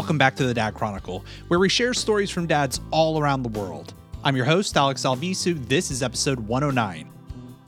Welcome back to the Dad Chronicle, where we share stories from dads all around the world. I'm your host, Alex Alvisu. This is episode 109.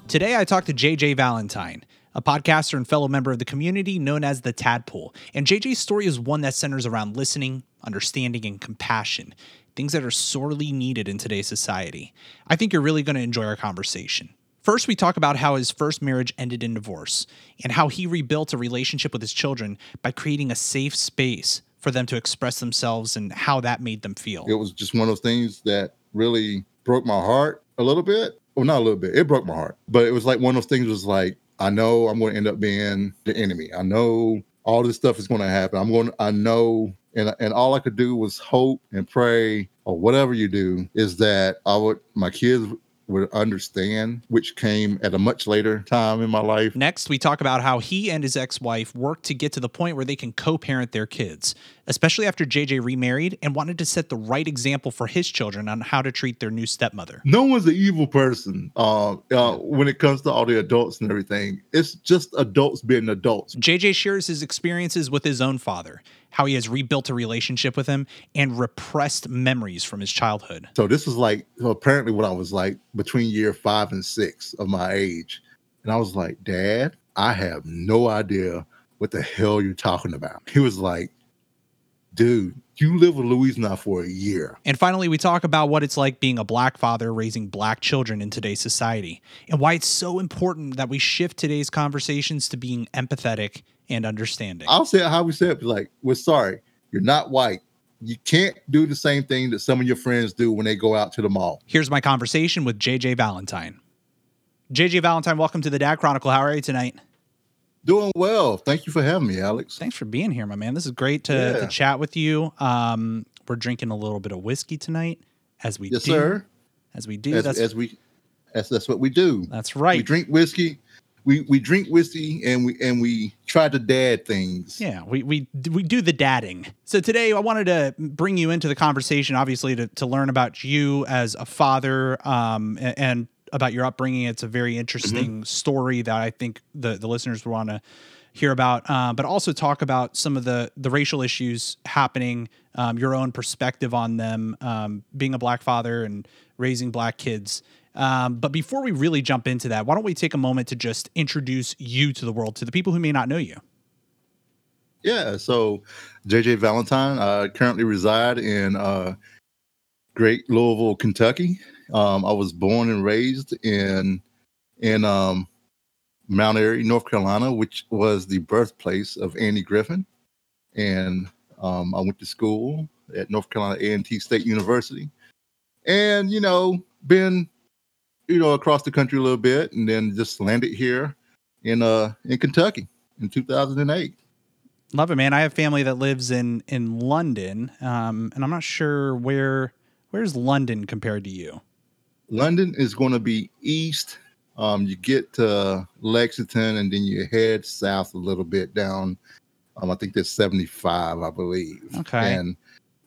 Today, I talked to JJ Valentine, a podcaster and fellow member of the community known as the Tadpool. And JJ's story is one that centers around listening, understanding, and compassion, things that are sorely needed in today's society. I think you're really going to enjoy our conversation. First, we talk about how his first marriage ended in divorce and how he rebuilt a relationship with his children by creating a safe space for them to express themselves and how that made them feel. It was just one of those things that really broke my heart a little bit. Well, not a little bit. It broke my heart. But it was like one of those things was like, I know I'm going to end up being the enemy. I know all this stuff is going to happen. I'm going I know and and all I could do was hope and pray or whatever you do is that I would my kids would understand, which came at a much later time in my life. Next, we talk about how he and his ex wife worked to get to the point where they can co parent their kids, especially after JJ remarried and wanted to set the right example for his children on how to treat their new stepmother. No one's an evil person uh, uh, when it comes to all the adults and everything. It's just adults being adults. JJ shares his experiences with his own father how he has rebuilt a relationship with him and repressed memories from his childhood. So this was like apparently what I was like between year five and six of my age. And I was like, Dad, I have no idea what the hell you're talking about. He was like, dude, you live with Louise now for a year. And finally, we talk about what it's like being a black father raising black children in today's society and why it's so important that we shift today's conversations to being empathetic and understanding. I'll say how we said, it, like, we're sorry, you're not white. You can't do the same thing that some of your friends do when they go out to the mall. Here's my conversation with JJ Valentine. JJ Valentine, welcome to the Dad Chronicle. How are you tonight? Doing well. Thank you for having me, Alex. Thanks for being here, my man. This is great to, yeah. to chat with you. Um, we're drinking a little bit of whiskey tonight, as we yes, do. sir. As we do. As, that's, as we, that's that's what we do. That's right. We drink whiskey we we drink whiskey and we and we try to dad things. Yeah, we we we do the dadding. So today I wanted to bring you into the conversation, obviously to to learn about you as a father, um, and, and about your upbringing. It's a very interesting mm-hmm. story that I think the the listeners want to hear about, uh, but also talk about some of the the racial issues happening, um, your own perspective on them, um, being a black father and raising black kids. Um, but before we really jump into that, why don't we take a moment to just introduce you to the world, to the people who may not know you? Yeah, so JJ Valentine, I currently reside in uh, Great Louisville, Kentucky. Um, I was born and raised in in um, Mount Airy, North Carolina, which was the birthplace of Andy Griffith, and um, I went to school at North Carolina A&T State University, and you know, been you know, across the country a little bit, and then just landed here in uh in Kentucky in 2008. Love it, man. I have family that lives in in London, um, and I'm not sure where where's London compared to you. London is going to be east. Um, you get to Lexington, and then you head south a little bit down. Um, I think that's 75, I believe. Okay. And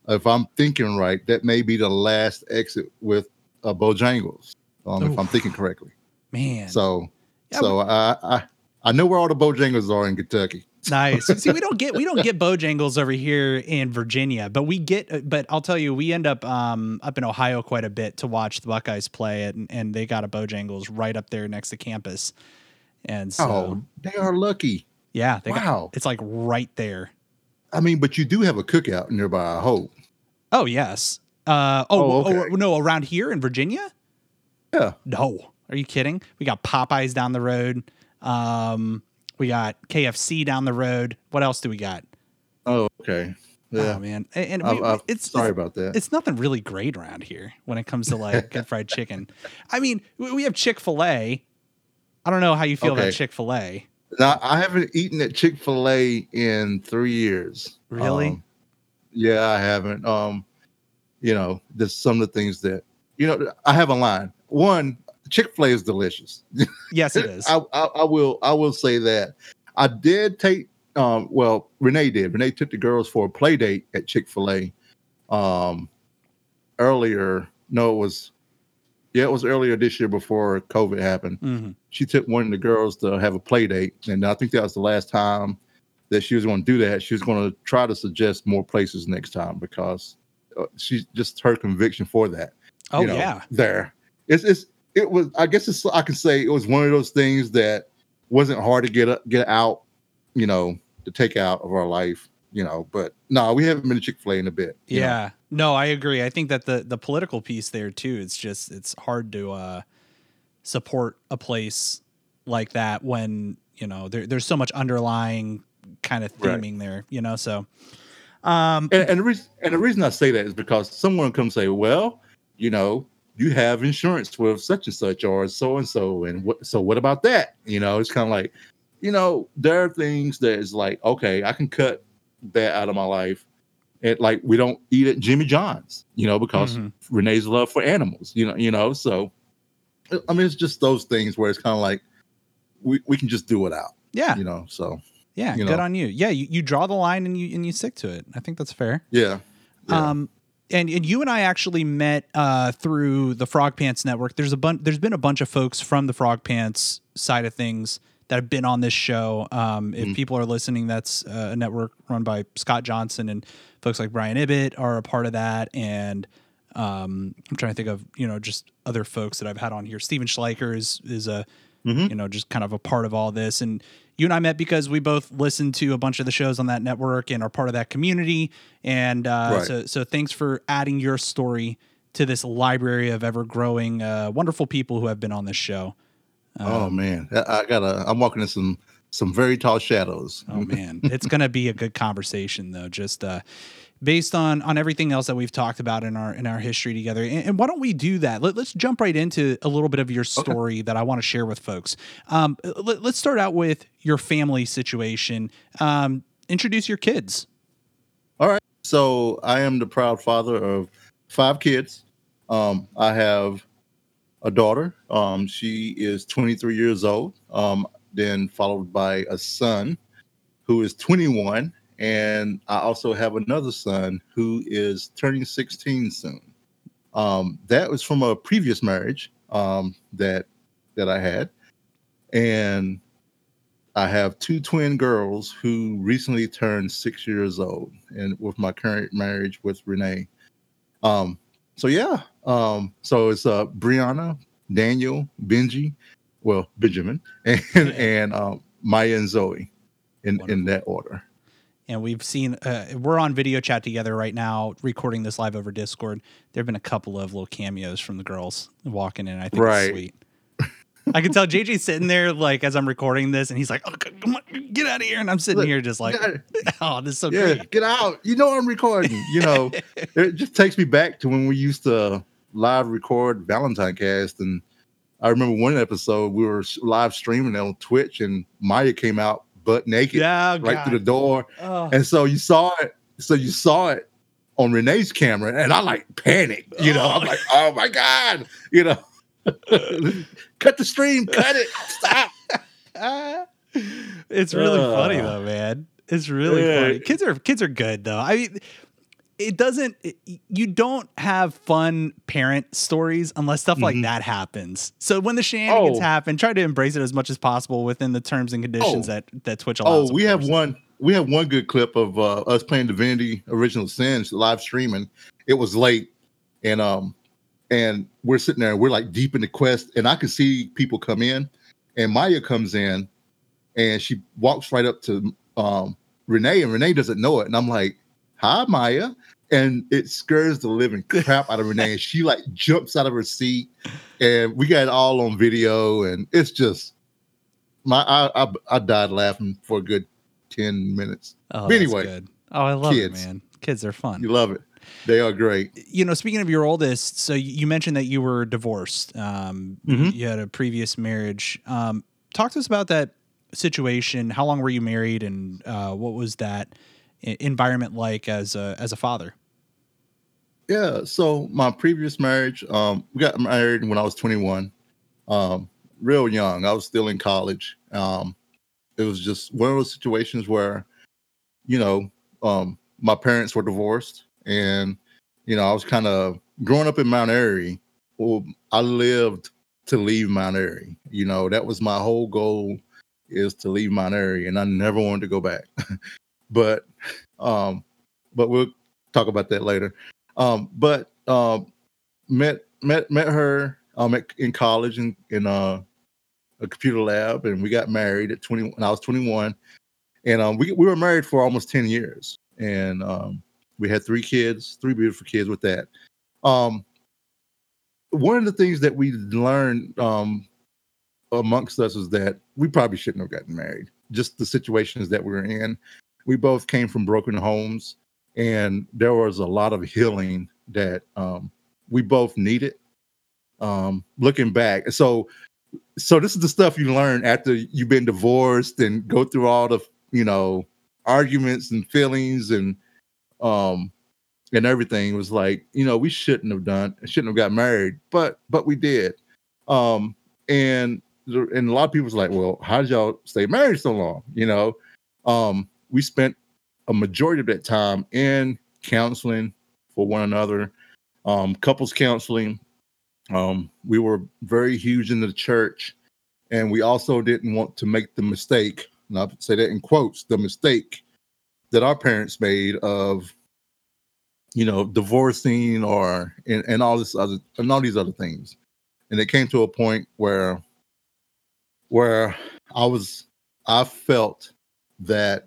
if I'm thinking right, that may be the last exit with uh, Bojangles um, if I'm thinking correctly. Man. So, yeah, so I, I I know where all the Bojangles are in Kentucky. Nice. See, we don't get we don't get Bojangles over here in Virginia, but we get. But I'll tell you, we end up um, up in Ohio quite a bit to watch the Buckeyes play, and, and they got a Bojangles right up there next to campus. And so, oh, they are lucky. Yeah. wow. Got, it's like right there. I mean, but you do have a cookout nearby. I hope. Oh yes. Uh, oh, oh, okay. oh no, around here in Virginia. Yeah. No. Are you kidding? We got Popeyes down the road. Um, we got KFC down the road. What else do we got? Oh, okay. Yeah, oh, man. And, we, i it's sorry about that. It's nothing really great around here when it comes to like good fried chicken. I mean, we have Chick Fil A. I don't know how you feel okay. about Chick Fil A. Now, I haven't eaten at Chick Fil A in three years. Really? Um, yeah, I haven't. Um, you know, there's some of the things that you know. I have a line one Chick Fil A is delicious. Yes, it is. I, I, I, will I will say that. I did take um, well Renee did. Renee took the girls for a play date at Chick Fil A um, earlier. No, it was yeah, it was earlier this year before COVID happened. Mm-hmm. She took one of the girls to have a play date, and I think that was the last time that she was going to do that. She was going to try to suggest more places next time because uh, she's just her conviction for that. Oh you know, yeah. there. It's it's it was. I guess it's. I can say it was one of those things that wasn't hard to get up- get out. You know, to take out of our life. You know, but no, we haven't been to Chick Fil A in a bit. you know. Yeah. No, I agree. I think that the the political piece there too, it's just it's hard to uh support a place like that when, you know, there, there's so much underlying kind of Right. theming there, you know. So um And, and the reason and the reason I say that is because someone comes say, well, you know, you have insurance with such and such or so and so, and what? So what about that? You know, it's kind of like, you know, there are things that is like, okay, I can cut that out of my life. And like we don't eat at Jimmy John's, you know, because Mhm. Renee's love for animals, you know, you know. So I mean, it's just those things where it's kind of like we, we can just do it out, yeah. you know. So Yeah, you good know. on you. Yeah, you, you draw the line and you and you stick to it. I think that's fair. yeah, yeah. Um, and, and you and I actually met uh, through the Frog Pants Network. There's a bunch. There's been a bunch of folks from the Frog Pants side of things that have been on this show. Um, if Mhm. people are listening, that's uh, a network run by Scott Johnson and folks like Brian Ibbott are a part of that. And um, I'm trying to think of you know just other folks that I've had on here. Steven Schleicher is is a Mhm. you know just kind of a part of all this and you and I met because we both listened to a bunch of the shows on that network and are part of that community. And uh, Right. so, so thanks for adding your story to this library of ever growing uh, wonderful people who have been on this show. oh Um, man, I, I gotta. I'm walking in some some very tall shadows. Oh man, it's gonna be a good conversation though. Just uh, based on on everything else that we've talked about in our in our history together. And, and why don't we do that? Let, us jump right into a little bit of your story that I want to share with folks. Um, let, us start out with your family situation. Um, introduce your kids. All right. So I am the proud father of five kids. Um, I have a daughter. Um, she is 23 years old. Um, then followed by a son who is 21, and I also have another son who is turning 16 soon. Um, that was from a previous marriage um, that that I had, and I have two twin girls who recently turned six years old, and with my current marriage with Renee. Um, so yeah, um, so it's uh Brianna, Daniel, Benji, well Benjamin, and and um, Maya and Zoe, in in that order. And we've seen uh, we're on video chat together right now recording this live over discord there have been a couple of little cameos from the girls walking in i think Right. it's sweet i can tell jj's sitting there like as i'm recording this and he's like oh, come on, get out of here and i'm sitting Look, here just like oh this is so yeah, great get out! You know I'm recording. You know, it just takes me back to when we used to live record Valentine Cast, and I remember one episode we were live streaming on Twitch, and Maya came out butt naked yeah right through the door, oh. and so you saw it. So you saw it on Renee's camera, and I like panicked. You know, I'm Oh. like, oh my god, you know, cut the stream, cut it, stop. It's really funny Uh. though, man. It's really Yeah. funny. Kids are kids are good though. I mean, it doesn't. it- you don't have fun parent stories unless stuff like Mhm. that happens. So when the shenanigans Oh. happen, try to embrace it as much as possible within the terms and conditions Oh. that that Twitch allows. Oh, we have one. We have one good clip of uh, us playing Divinity Original Sins live streaming. It was late, and um, and we're sitting there. and We're like deep in the quest, and I can see people come in, and Maya comes in, and she walks right up to um Renee, and Renee doesn't know it, and I'm like, "Hi, Maya," and it scares the living crap out of Renee. And she like jumps out of her seat, and we got it all on video, and it's just my I I, I died laughing for a good ten minutes. Oh, anyway. Oh, I love kids. it, man. Kids are fun. You love it. They are great. you know, speaking of your oldest, so you mentioned that you were divorced. Um, Mhm. You had a previous marriage. Um, talk to us about that situation. How long were you married, and uh, what was that environment like as a as a father? Yeah. So my previous marriage, um, we got married when I was 21. Um, real young. I was still in college. Um, it was just one of those situations where, you know, um, my parents were divorced, and you know, I was kind of growing up in Mount Airy. Well, I lived to leave Mount Airy. You know, that was my whole goal is to leave Mount Airy, and I never wanted to go back. but um, but we'll talk about that later. Um, but um, met met met her um at, in college in in uh, a computer lab, and we got married at twenty when I was twenty one, and um, we we were married for almost ten years, and um, we had three kids, three beautiful kids with that. Um, one of the things that we learned um, amongst us is that we probably shouldn't have gotten married. Just the situations that we were in. We both came from broken homes, and there was a lot of healing that um, we both needed. Um, looking back, so so this is the stuff you learn after you've been divorced and go through all the you know arguments and feelings and um and everything. It was like you know we shouldn't have done shouldn't have got married but but we did. Um and and a lot of people people's like well how did y'all stay married so long? You know? Um we spent a majority of that time in counseling for one another um couples counseling um we were very huge in the church and we also didn't want to make the mistake and i say that in quotes the mistake that our parents made of you know, divorcing or and, and all this other and all these other things. And it came to a point where where I was I felt that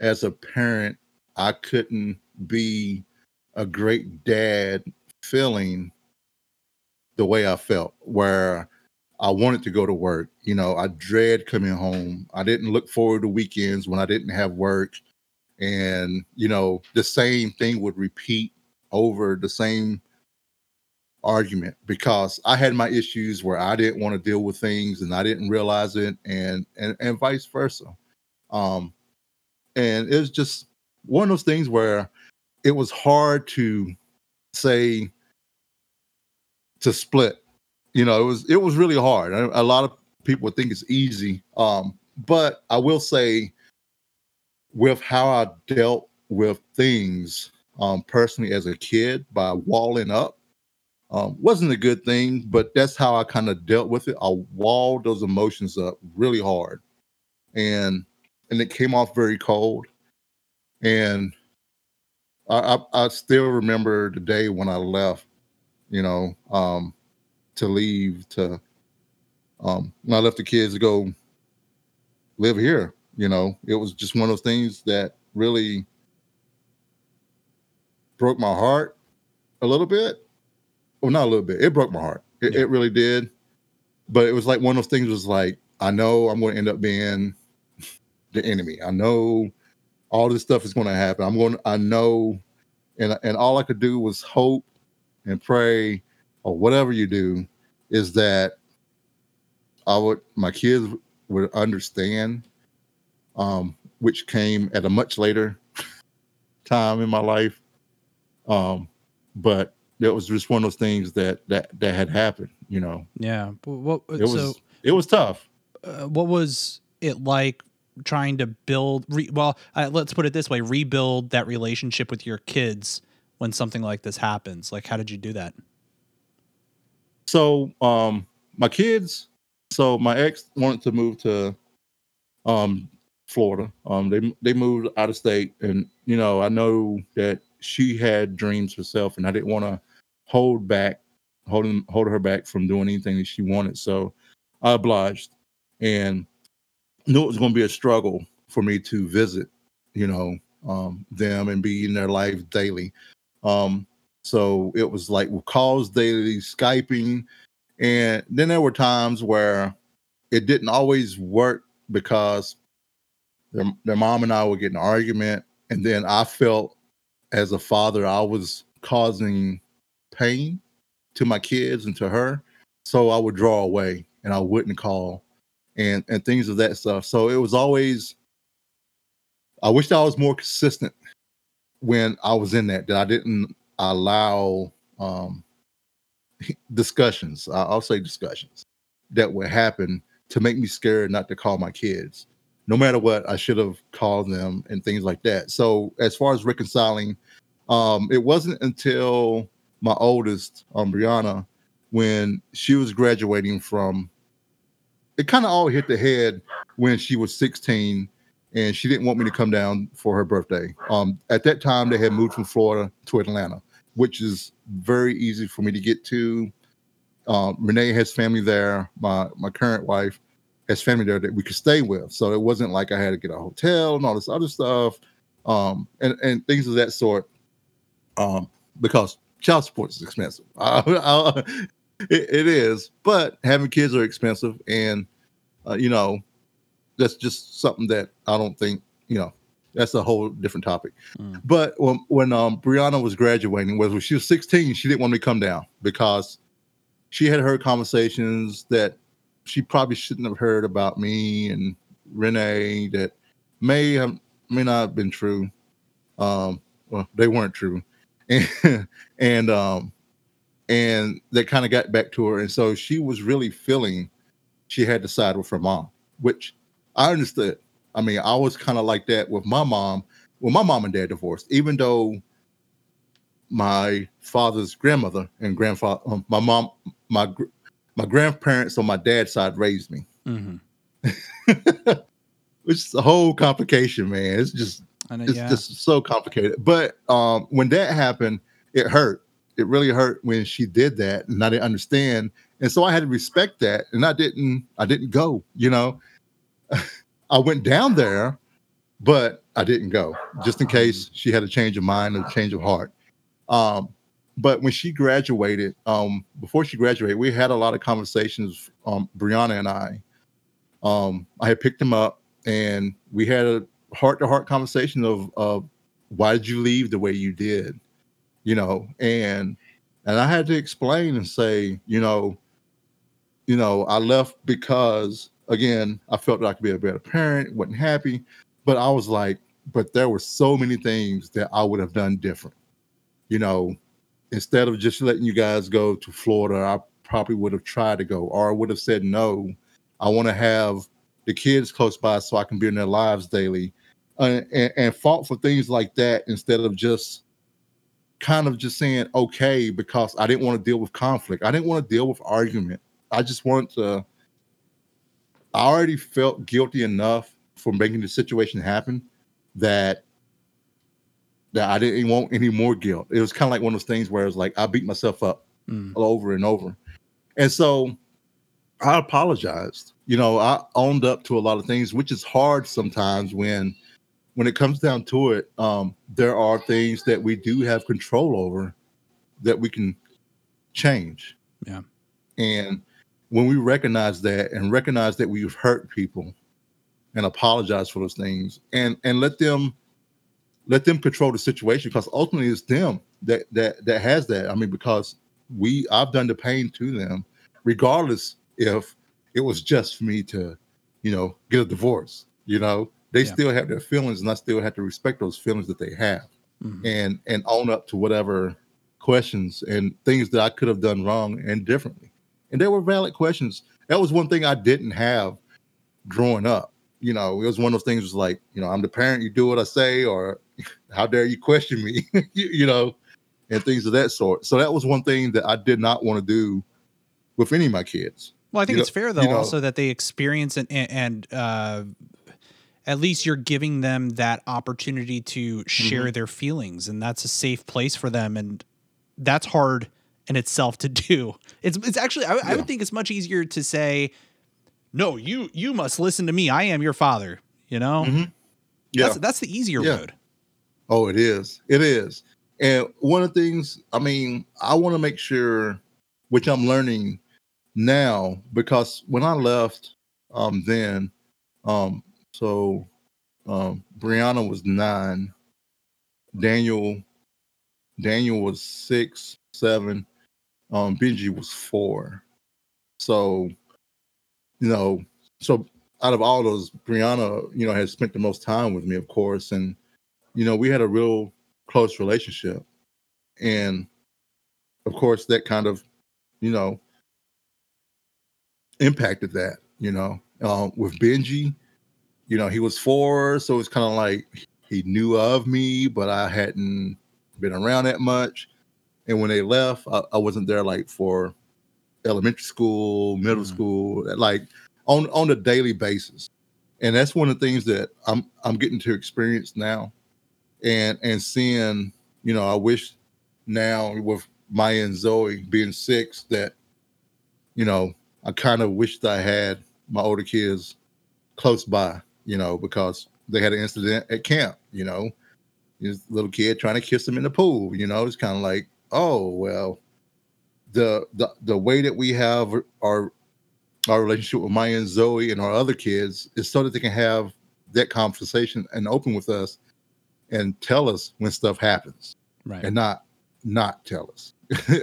as a parent I couldn't be a great dad feeling the way I felt where I wanted to go to work. You know, I dread coming home. I didn't look forward to weekends when I didn't have work and you know the same thing would repeat over the same argument because I had my issues where I didn't want to deal with things and I didn't realize it and and and vice versa. Um and it was just one of those things where it was hard to say to split. You know, it was it was really hard. A, lot of people think it's easy. Um but I will say with how I dealt with things um, personally as a kid by walling up um, wasn't a good thing, but that's how I kind of dealt with it. I walled those emotions up really hard, and and it came off very cold. And I, I, I still remember the day when I left, you know, um, to leave to um, when I left the kids to go live here you know, it was just one of those things that really broke my heart a little bit. Well, not a little bit. It broke my heart. It, yeah. it really did. But it was like one of those things was like, I know I'm going to end up being the enemy. I know all this stuff is going to happen. I'm going. I know, and and all I could do was hope and pray, or whatever you do, is that I would my kids would understand um, which came at a much later time in my life. Um, but it was just one of those things that that that had happened, you know. Yeah. What, it was so, it was tough. Uh, what was it like trying to build re, well, uh, let's put it this way, rebuild that relationship with your kids when something like this happens? Like how did you do that? So, um my kids, so my ex wanted to move to um Florida. Um, they they moved out of state, and you know I know that she had dreams herself, and I didn't want to hold back, holding hold her back from doing anything that she wanted. So I obliged, and knew it was going to be a struggle for me to visit, you know, um, them and be in their life daily. Um, so it was like calls daily, skyping, and then there were times where it didn't always work because their, their mom and I would get an argument, and then I felt as a father I was causing pain to my kids and to her, so I would draw away and I wouldn't call, and and things of that stuff. So it was always. I wish I was more consistent when I was in that. That I didn't allow um, discussions. I'll say discussions that would happen to make me scared not to call my kids no matter what, I should have called them and things like that. So as far as reconciling, um, it wasn't until my oldest, um, Brianna, when she was graduating from it kind of all hit the head when she was 16 and she didn't want me to come down for her birthday. Um, at that time, they had moved from Florida to Atlanta, which is very easy for me to get to. Um, Renee has family there. My my current wife has family there that we could stay with, so it wasn't like I had to get a hotel and all this other stuff, um, and and things of that sort. Um, because child support is expensive. it, it is, but having kids are expensive, and uh, you know that's just something that I don't think you know. That's a whole different topic. Mm. But when when um, Brianna was graduating, was when she was 16, she didn't want me to come down because she had heard conversations that she probably shouldn't have heard about me and Renee that may have may not have been true. Um, well, they weren't true, and and um, and that kind of got back to her, and so she was really feeling she had to side with her mom, which I understood. I mean, I was kind of like that with my mom when my mom and dad divorced, even though my father's grandmother and grandfather, um, my mom, my my grandparents on my dad's side raised me. Mm-hmm. Which is a whole complication, man. It's just know, it's yeah. just so complicated. But um, when that happened, it hurt. It really hurt when she did that, and I didn't understand. And so I had to respect that, and I didn't. I didn't go. You know, I went down there, but I didn't go just in case she had a change of mind or change of heart. Um, but when she graduated, um, before she graduated, we had a lot of conversations, um, Brianna and I. Um, I had picked him up and we had a heart to heart conversation of, of why did you leave the way you did? You know, and and I had to explain and say, you know, you know, I left because again, I felt that I could be a better parent, wasn't happy. But I was like, but there were so many things that I would have done different. You know, instead of just letting you guys go to Florida, I probably would have tried to go, or I would have said no. I want to have the kids close by so I can be in their lives daily, uh, and, and fought for things like that instead of just kind of just saying okay because I didn't want to deal with conflict. I didn't want to deal with argument. I just wanted to I already felt guilty enough for making the situation happen that that I didn't want any more guilt. It was kind of like one of those things where it's like I beat myself up mm. over and over. And so I apologized. You know, I owned up to a lot of things, which is hard sometimes when when it comes down to it, um, there are things that we do have control over that we can change. Yeah. And when we recognize that and recognize that we've hurt people and apologize for those things and and let them let them control the situation because ultimately it's them that that that has that i mean because we i've done the pain to them regardless if it was just for me to you know get a divorce you know they yeah. still have their feelings and i still have to respect those feelings that they have mm-hmm. and and own up to whatever questions and things that i could have done wrong and differently and they were valid questions. That was one thing I didn't have growing up. You know, it was one of those things was like, you know, I'm the parent, you do what I say, or how dare you question me, you, you, know, and things of that sort. So that was one thing that I did not want to do with any of my kids. Well, I think you it's know, fair though, you know, also that they experience and, and uh, at least you're giving them that opportunity to share mm-hmm. their feelings, and that's a safe place for them. And that's hard in itself to do. It's it's actually I, yeah. I, would think it's much easier to say, no, you you must listen to me. I am your father. You know, mm-hmm. yeah, that's, that's, the easier yeah. road. Oh, it is. It is. And one of the things, I mean, I want to make sure, which I'm learning now, because when I left, um, then, um, so, um, Brianna was nine, Daniel, Daniel was six, seven, um, Benji was four. So, you know, so out of all those, Brianna, you know, has spent the most time with me, of course, and you know, we had a real close relationship, and of course, that kind of, you know, impacted that. You know, um, with Benji, you know, he was four, so it's kind of like he knew of me, but I hadn't been around that much. And when they left, I, I wasn't there like for elementary school, middle mm. school. Like on on a daily basis, and that's one of the things that I'm I'm getting to experience now, and and seeing you know I wish now with Maya and Zoe being six that you know I kind of wished I had my older kids close by, you know, because they had an incident at camp, you know, this little kid trying to kiss him in the pool, you know, it's kind of like, oh well, the the the way that we have our our relationship with Maya and Zoe and our other kids is so that they can have that conversation and open with us and tell us when stuff happens, right, and not not tell us, yeah.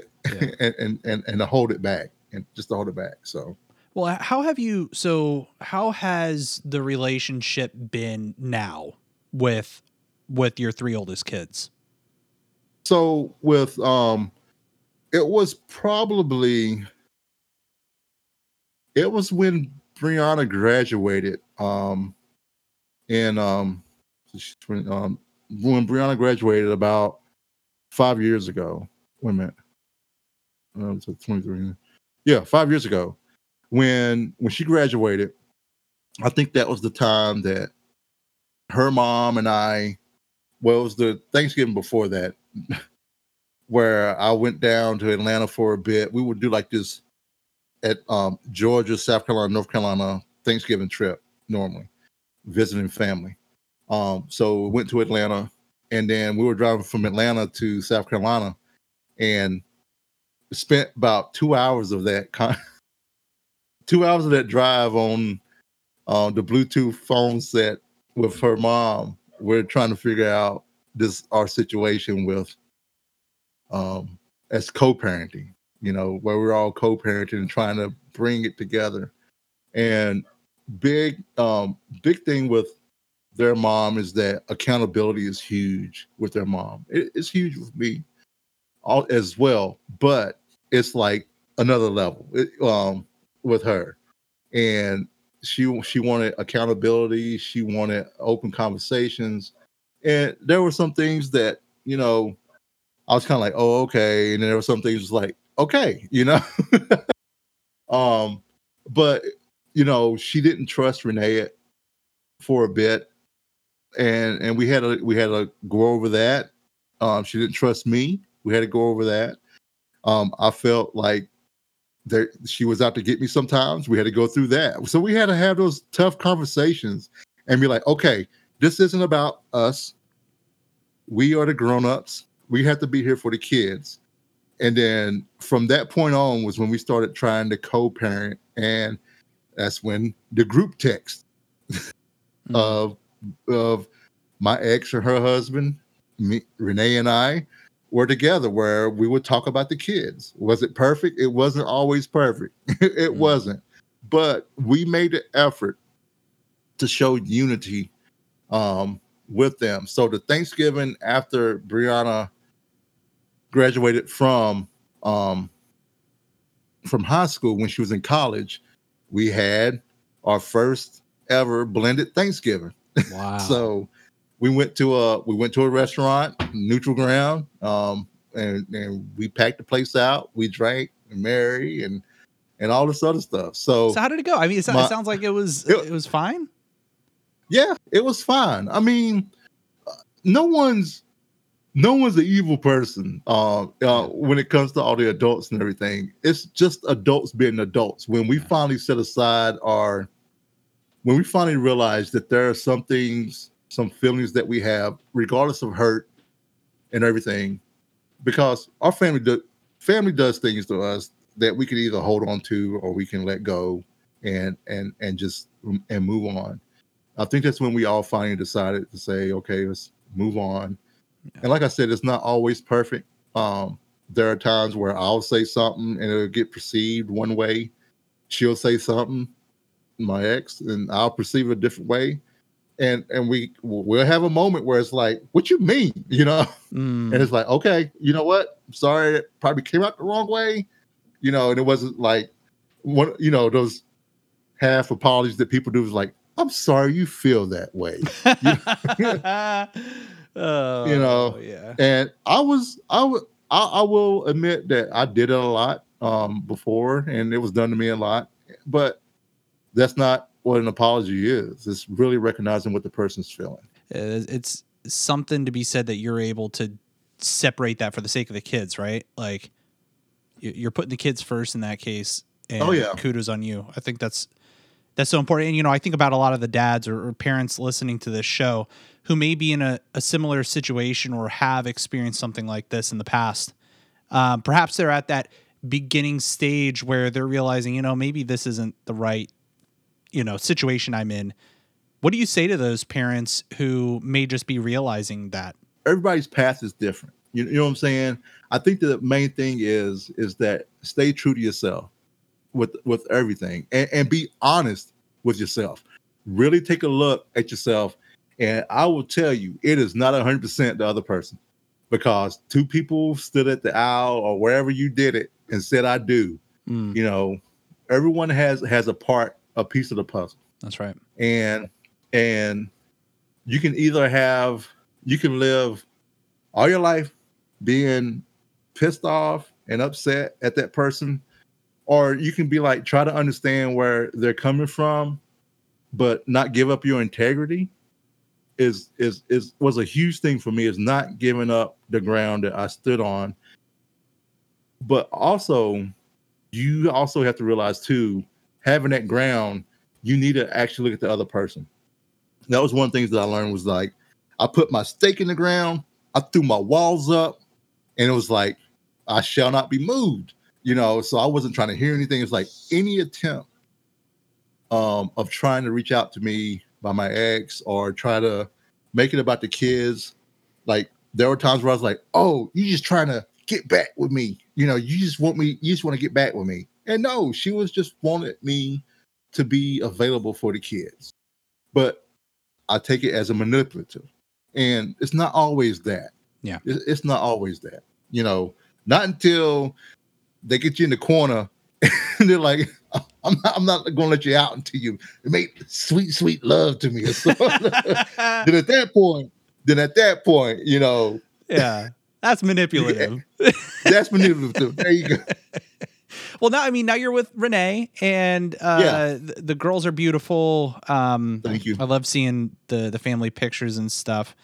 and, and and and to hold it back and just to hold it back. So well, how have you? So, how has the relationship been now with with your three oldest kids? So, with um, it was probably it was when Brianna graduated. Um, and um, um, when Brianna graduated about five years ago. Wait a minute. Um, so 23. Yeah, five years ago when when she graduated, I think that was the time that her mom and I, well, it was the Thanksgiving before that, where I went down to Atlanta for a bit. We would do like this at um, Georgia, South Carolina, North Carolina Thanksgiving trip normally, visiting family. Um, so we went to Atlanta, and then we were driving from Atlanta to South Carolina, and spent about two hours of that kind two hours of that drive on uh, the Bluetooth phone set with her mom. We're trying to figure out this our situation with um as co-parenting, you know, where we're all co-parenting and trying to bring it together. And big um big thing with their mom is that accountability is huge with their mom. It, it's huge with me all as well, but it's like another level. It, um with her, and she she wanted accountability. She wanted open conversations, and there were some things that you know I was kind of like, oh okay, and then there were some things like okay, you know. um, but you know she didn't trust Renee for a bit, and and we had to we had to go over that. Um, she didn't trust me. We had to go over that. Um, I felt like there she was out to get me sometimes. We had to go through that. So we had to have those tough conversations and be like, okay, this isn't about us. We are the grown-ups. We have to be here for the kids. And then from that point on was when we started trying to co-parent. And that's when the group text mm-hmm. of of my ex or her husband, me, Renee and I were together where we would talk about the kids. Was it perfect? It wasn't always perfect. it mm. wasn't. But we made an effort to show unity um, with them. So the Thanksgiving after Brianna graduated from um, from high school when she was in college, we had our first ever blended Thanksgiving. Wow. so we went to a we went to a restaurant, neutral ground, um, and, and we packed the place out. We drank and merry and and all this other stuff. So, so how did it go? I mean, it, my, it sounds like it was it, it, was fine. Yeah, it was fine. I mean, no one's no one's an evil person uh, uh, when it comes to all the adults and everything. It's just adults being adults. When we finally set aside our, when we finally realize that there are some things some feelings that we have, regardless of hurt and everything, because our family do, family does things to us that we can either hold on to or we can let go and and and just and move on. I think that's when we all finally decided to say, okay, let's move on. Yeah. And like I said, it's not always perfect. Um, there are times where I'll say something and it'll get perceived one way. She'll say something, my ex, and I'll perceive it a different way and and we we'll have a moment where it's like, "What you mean?" You know, mm. and it's like, "Okay, you know what? Sorry, it probably came out the wrong way." You know, and it wasn't like one, you know, those half apologies that people do is like, "I'm sorry, you feel that way." oh, you know, yeah. And I was, I was, I, I will admit that I did it a lot um, before, and it was done to me a lot, but that's not what an apology is. It's really recognizing what the person's feeling. It's something to be said that you're able to separate that for the sake of the kids, right? Like you're putting the kids first in that case. And Oh, yeah. kudos on you. I think that's that's so important. And you know, I think about a lot of the dads or, or parents listening to this show who may be in a, a similar situation or have experienced something like this in the past. Um, perhaps they're at that beginning stage where they're realizing, you know, maybe this isn't the right, you know, situation I'm in. What do you say to those parents who may just be realizing that? everybody's path is different. You, you know what I'm saying? I think the main thing is is that stay true to yourself with with everything and, and be honest with yourself. Really take a look at yourself. And I will tell you, it is not 100% the other person because two people stood at the aisle or wherever you did it and said, I do. Mm, You know, everyone has has a part, a piece of the puzzle that's right. and and you can either have you can live all your life being pissed off and upset at that person or you can be like try to understand where they're coming from but not give up your integrity is is is was a huge thing for me is not giving up the ground that I stood on but also you also have to realize too having that ground you need to actually look at the other person that was one of the things that I learned was like I put my stake in the ground, I threw my walls up, and it was like I shall not be moved. You know, so I wasn't trying to hear anything. It's like any attempt um of trying to reach out to me by my ex or try to make it about the kids. Like there were times where I was like, "Oh, you just trying to get back with me? You know, you just want me. You just want to get back with me." And no, she was just wanted me to be available for the kids. But I take it as a manipulative, and it's not always that. Yeah. It's not always that. You know, not until they get you in the corner and they're like, "I'm not, I'm not going to let you out until you make sweet, sweet love to me." then at that point, then at that point, you know, yeah, that's manipulative. that's manipulative. There you go. Well, now I mean, now you're with Renee, and uh, Yeah. the, the girls are beautiful. Um, Thank you. I love seeing the the family pictures and stuff.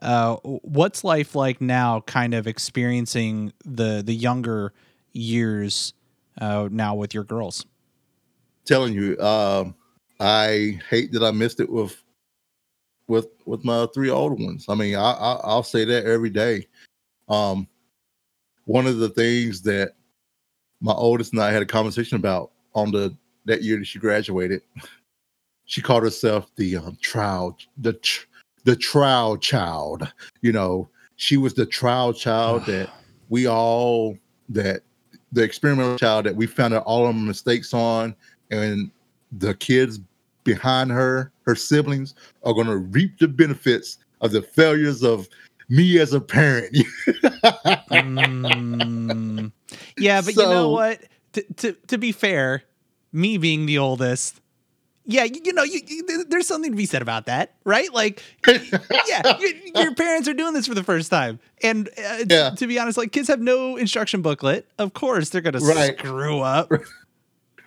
Uh, what's life like now? Kind of experiencing the the younger years uh, now with your girls. telling you, um, I hate that I missed it with with with my three older ones. I mean, I, I I'll say that every day. Um, one of the things that my oldest and I had a conversation about on the that year that she graduated, she called herself the um, trial the tr- the trial child. You know, she was the trial child that we all that the experimental child that we found out all of our mistakes on and the kids behind her, her siblings, are going to reap the benefits of the failures of me as a parent. Mm, yeah, but you know what? To, to to be fair, me being the oldest, yeah, you, you know, you, you, there's something to be said about that, right? Like, yeah, your, your parents are doing this for the first time, and uh, t- to be honest, like kids have no instruction booklet. Of course, they're gonna Right. screw up.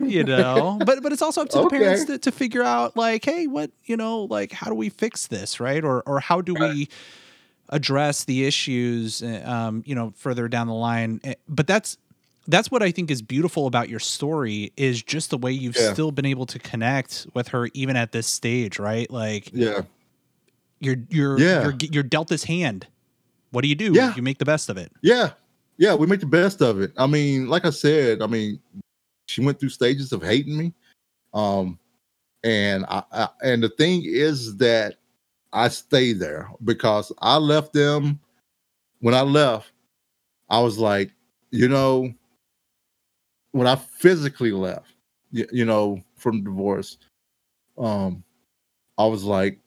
You know, but but it's also up to the parents to, to figure out like, hey, what you know, like how do we fix this, right? Or or how do we address the issues uh, um you know further down the line Eh, but that's that's what i think is beautiful about your story is just the way you've Yeah. still been able to connect with her even at this stage right like yeah. you're you're Yeah. you're, you're dealt this hand what do you do Yeah. you make the best of it Yeah. Yeah. We make the best of it. I mean, like I said, I mean, she went through stages of hating me. Um, and I, I and the thing is that I stay there because I left them when I left, I was like, you know, when I physically left, you, you know, from divorce, um, I was like,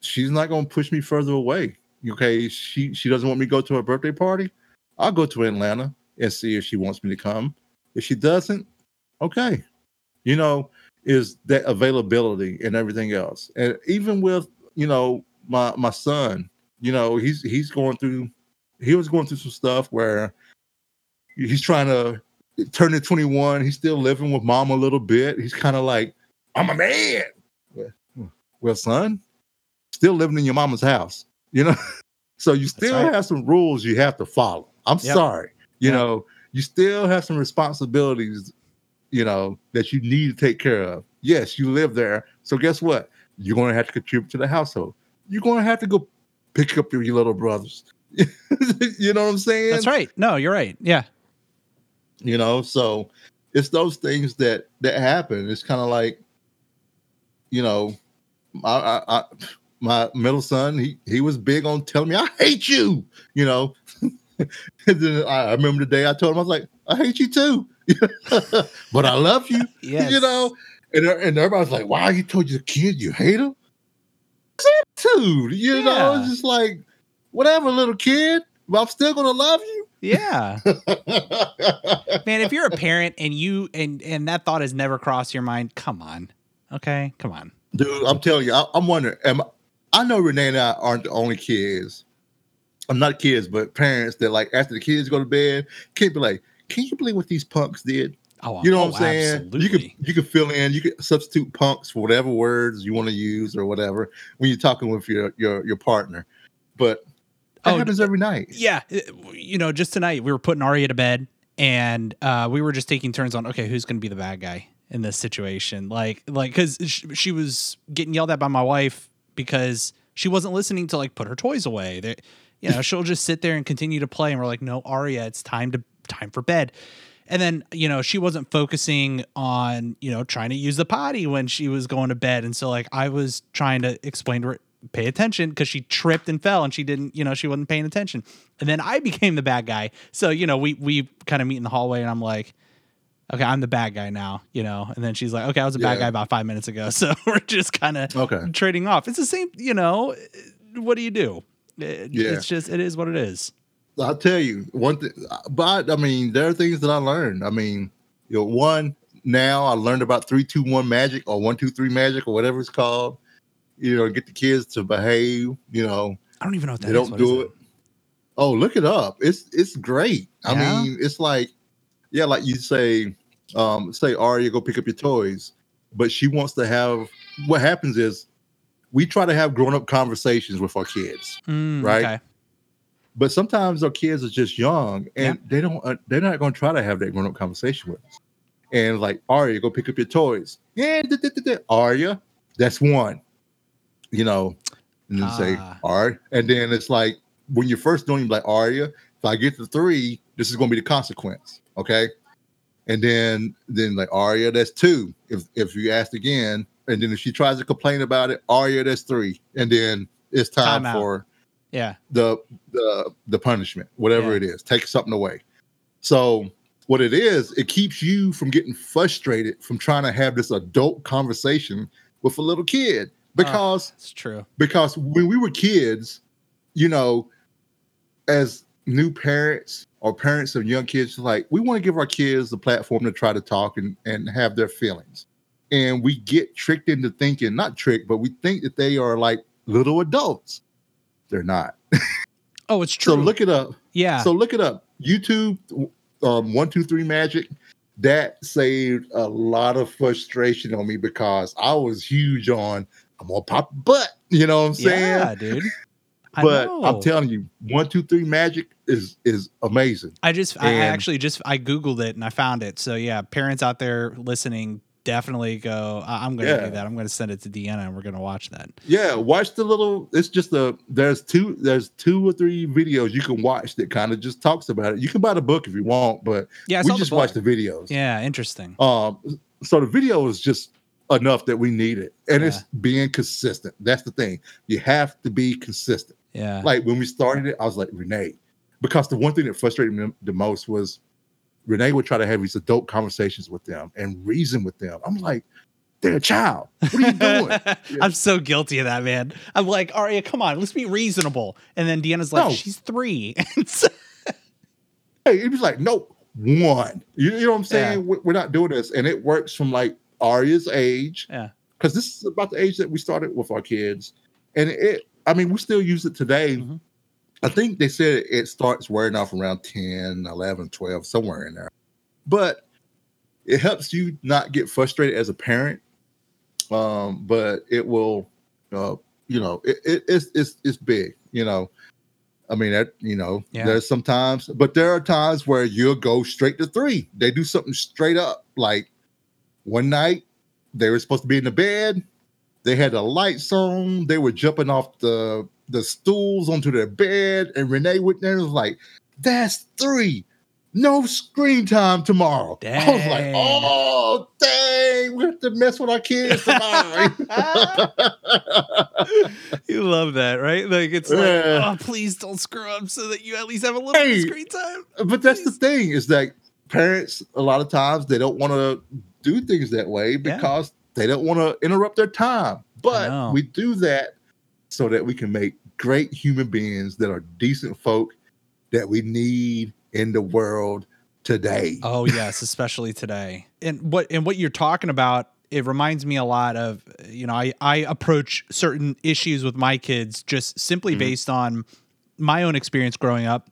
she's not gonna push me further away. Okay, she she doesn't want me to go to her birthday party. I'll go to Atlanta and see if she wants me to come. If she doesn't, okay. You know, is that availability and everything else. And even with, you know, my my son, you know, he's he's going through he was going through some stuff where he's trying to turn to 21. He's still living with mom a little bit. He's kind of like I'm a man. Well, son, still living in your mama's house, you know. so you still right. have some rules you have to follow. I'm Yep. sorry, you Yep. know, you still have some responsibilities, you know, that you need to take care of. Yes, you live there, so guess what? You're going to have to contribute to the household. You're going to have to go pick up your, little brothers. you know what I'm saying? That's right. No, you're right. Yeah. you know so it's those things that that happen it's kind of like you know I, I, I my middle son he he was big on telling me i hate you you know and then I, I remember the day i told him i was like i hate you too but i love you Yes. you know and, and everybody's like why wow you told your kid you hate him dude you know it's just like whatever little kid but i'm still gonna love you Yeah. Man, if you're a parent and you and and that thought has never crossed your mind, come on. Okay? Come on. Dude, I'm telling you, I, I'm wondering. Am, I know Renee and I aren't the only kids. I'm not kids, but parents that like after the kids go to bed, can't be like, "Can you believe what these punks did?" Oh, You know oh, what I'm saying? Absolutely. You could you could fill in, you could substitute punks for whatever words you want to use or whatever when you're talking with your your your partner. But that Oh, happens every night. yeah. You know, just tonight we were putting Arya to bed and uh we were just taking turns on okay, who's going to be the bad guy in this situation? Like like cuz sh- she was getting yelled at by my wife because she wasn't listening to like put her toys away. They, you know, she'll just sit there and continue to play and we're like, "No, Arya, it's time to time for bed." And then, you know, she wasn't focusing on, you know, trying to use the potty when she was going to bed. And so, like, I was trying to explain to her, pay attention because she tripped and fell and she didn't, you know, she wasn't paying attention. And then I became the bad guy. So, you know, we, we kind of meet in the hallway and I'm like, okay, I'm the bad guy now, you know? And then she's like, okay, I was a bad Yeah. guy about five minutes ago. So we're just kind of Okay. trading off. It's the same, you know, what do you do? It- Yeah. It's just, it is what it is. I'll tell you one thing, but I mean, there are things that I learned. I mean, you know, one now I learned about three, two, one magic or one, two, three magic or whatever it's called. You know, get the kids to behave. You know, I don't even know what that they don't What do it. Oh, look it up. It's it's great. I mean, it's like, yeah, like you say, um, say Aria, go pick up your toys, but she wants to have. What happens is, we try to have grown up conversations with our kids Mm, right? Okay. But sometimes our kids are just young and they don't uh, they're not going to try to have that grown-up conversation with us. And like Arya, go pick up your toys. Yeah da, that's one. You know? And then say Ah. Arya, and then it's like when you're first doing like Arya, if I get to three this is going to be the consequence. Okay? And then then like Arya, that's two. If if you ask again and then if she tries to complain about it Arya, that's three. And then it's time Time for Yeah. the the the punishment, whatever Yeah. it is, take something away. So what it is, it keeps you from getting frustrated from trying to have this adult conversation with a little kid ah, because It's true. because when we were kids, you know, as new parents or parents of young kids, like we want to give our kids the platform to try to talk and, and have their feelings. And we get tricked into thinking, not tricked, but we think that they are like little adults. They're not. Oh, it's true. So look it up. yeah. So look it up. YouTube, um, one two three magic. That saved a lot of frustration on me because I was huge on I'm gonna pop butt. You know what I'm saying? yeah, dude. But. I'm telling you, one two three magic is is amazing. I just, I I actually just, I Googled it and I found it. So yeah, parents out there listening, definitely go, I'm going to Yeah. do that. I'm going to send it to Deanna and we're going to watch that. Yeah, watch the little. It's just a there's two there's two or three videos you can watch that kind of just talks about it. You can buy the book if you want, but Yeah. We just the watch the videos. Yeah. Interesting. Um, so the video is just enough that we need it, and it's being consistent. That's the thing. You have to be consistent. Yeah. Like when we started it, I was like Renee, because the one thing that frustrated me the most was Renee would try to have these adult conversations with them and reason with them. I'm like, they're a child. What are you doing? I'm so guilty of that, man. I'm like, Aria, come on, let's be reasonable. And then Deanna's like, No. she's three. Hey, he was like, no, one. You, you know what I'm saying? Yeah. We're, not doing this, and it works from like Aria's age. Yeah. because this is about the age that we started with our kids, and it. I mean, we still use it today. Mhm. I think they said it starts wearing off around 10, 11, 12, somewhere in there. But it helps you not get frustrated as a parent um, but it will, uh, you know, it, it, it's it's it's big. You know, I mean that you know, Yeah. there's sometimes, but there are times where you'll go straight to three. They do something straight up. Like one night, they were supposed to be in the bed. They had the lights on. They were jumping off the the stools onto their bed, and Renee went there and was like, "That's three. No screen time tomorrow." I was like, "Oh, dang! We have to mess with our kids tonight." you love that, right? Like it's like, Yeah. oh, please don't screw up, so that you at least have a little Hey. screen time. but that's the thing is that parents a lot of times they don't want to do things that way Yeah. because they don't want to interrupt their time but we do that so that we can make great human beings that are decent folk that we need in the world today Oh yes, especially today. And what and what you're talking about, it reminds me a lot of you know, I I approach certain issues with my kids just simply Mhm. based on my own experience growing up.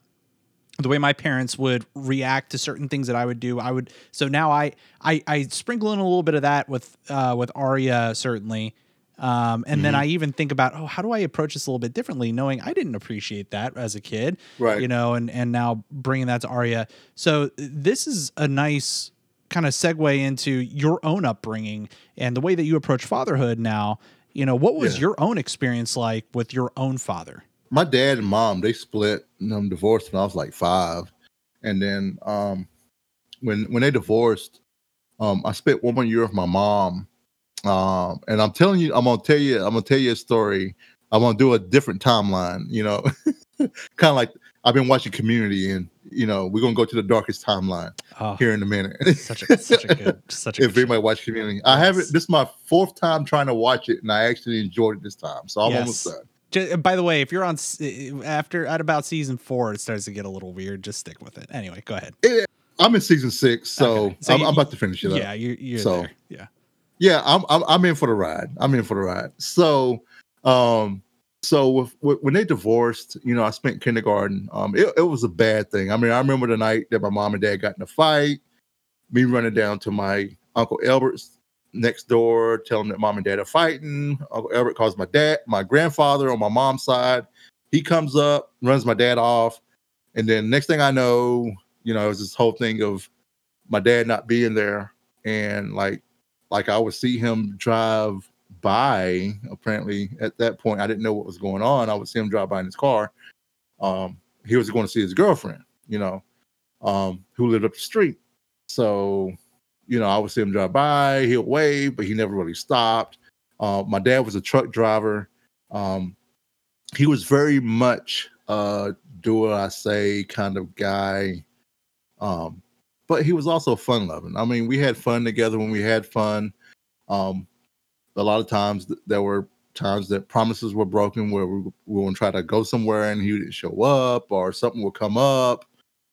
The way my parents would react to certain things that I would do, I would. So now I I, I sprinkle in a little bit of that with uh, with Arya certainly, um, and then Mhm. I even think about oh how do I approach this a little bit differently, knowing I didn't appreciate that as a kid right you know, and and now bringing that to Arya. So this is a nice kind of segue into your own upbringing and the way that you approach fatherhood now. You know, what was Yeah. your own experience like with your own father? my dad and mom they split and I'm divorced when I was like five. And then um when when they divorced, um I spent one more year with my mom. Um and I'm telling you, I'm gonna tell you, I'm gonna tell you a story. I'm gonna do a different timeline, you know. kind of like I've been watching community and you know, we're gonna go to the darkest timeline Oh, here in a minute. such a such a good such a if anybody watch community. I haven't this is my fourth time trying to watch it and I actually enjoyed it this time. So I'm almost done. Ju- by the way, if you're on eh, eh, after at about season four, it starts to get a little weird. Just stick with it. Anyway, go ahead. Eh, I'm in season six, so, Okay. So I'm, you- I'm about to finish it up. Yeah, you, you're So- there. Yeah. Yeah I'm, I'm i'm in for the ride. I'm in for the ride. So um so with, with, when they divorced you know i spent kindergarten um it, it was a bad thing. I mean i remember the night that my mom and dad got in a fight me running down to my uncle albert's next door telling that mom and dad are fighting. Uncle albert calls my dad my grandfather on my mom's side. He comes up runs my dad off and then next thing i know you know it was this whole thing of my dad not being there and like like I would see him drive by. Apparently, at that point, I didn't know what was going on. I would see him drive by in his car. Um, he was going to see his girlfriend, you know, um, who lived up the street. So, you know, I would see him drive by. He'll wave, but he never really stopped. Uh, my dad was a truck driver. Um, he was very much, uh, do I say, kind of guy. Um, but he was also fun loving. I mean, we had fun together when we had fun. Um, a lot of times th- there were times that promises were broken where we, we would try to go somewhere and he didn't show up or something would come up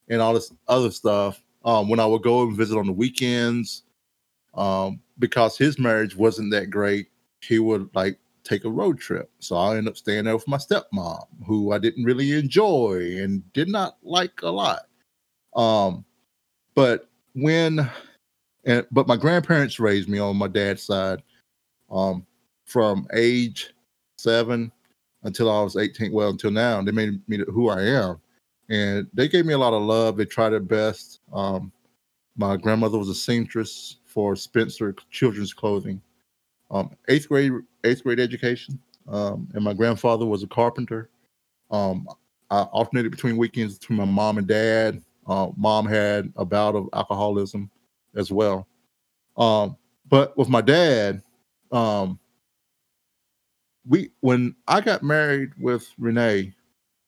and all this other stuff. Um, when I would go and visit on the weekends, um, because his marriage wasn't that great, he would like take a road trip. So I ended up staying there with my stepmom, who I didn't really enjoy and did not like a lot. Um, but when and but my grandparents raised me on my dad's side um from age seven until I was 18 well until now they made me who I am. And they gave me a lot of love. They tried their best. Um my grandmother was a seamstress for Spencer children's clothing um eighth grade eighth grade education. Um and my grandfather was a carpenter. Um I alternated between weekends between my mom and dad uh, mom had a bout of alcoholism as well. Um, but with my dad, um, we when I got married with Renee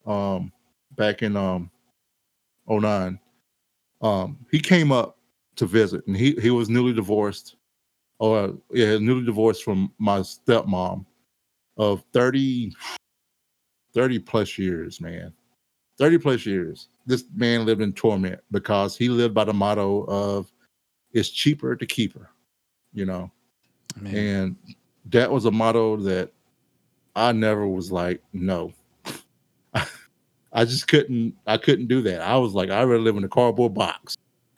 um, back in um, 09, um, he came up to visit, and he he was newly divorced, or yeah, newly divorced from my stepmom of 30, 30 plus years, man. 30 plus years. This man lived in torment because he lived by the motto of it's cheaper to keep her, you know. Man. And that was a motto that I never was like, no. I just couldn't I couldn't do that. I was like, I'd rather live in a cardboard box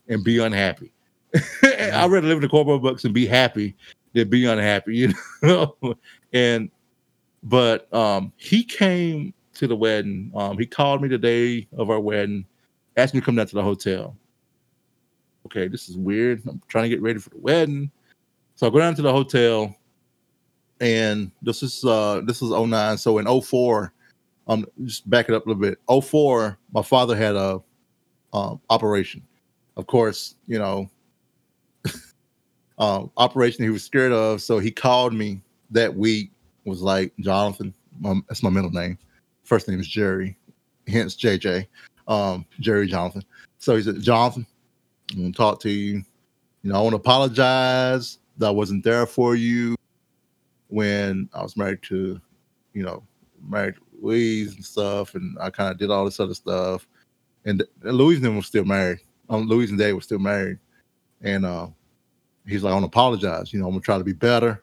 and be unhappy. I'd rather live in a cardboard box and be happy than be unhappy, you know. and but um he came to the wedding. Um he called me the day of our wedding, asked me to come down to the hotel. Okay, this is weird. I'm trying to get ready for the wedding. So I go down to the hotel and this is uh this is 09. So in 04, um just back it up a little bit. 04, my father had a um operation. Of course, you know, um, operation he was scared of. So he called me that week, was like, Jonathan, um, that's my middle name. First name is Jerry, hence JJ, um, Jerry Jonathan. So he said, Jonathan, I'm gonna talk to you. You know, I want to apologize that I wasn't there for you when I was married to, you know, married Louise and stuff, and I kind of did all this other stuff. And, and Louise and them were still married. Um, Louise and Dave were still married, and uh, he's like, I want to apologize. You know, I'm gonna try to be better.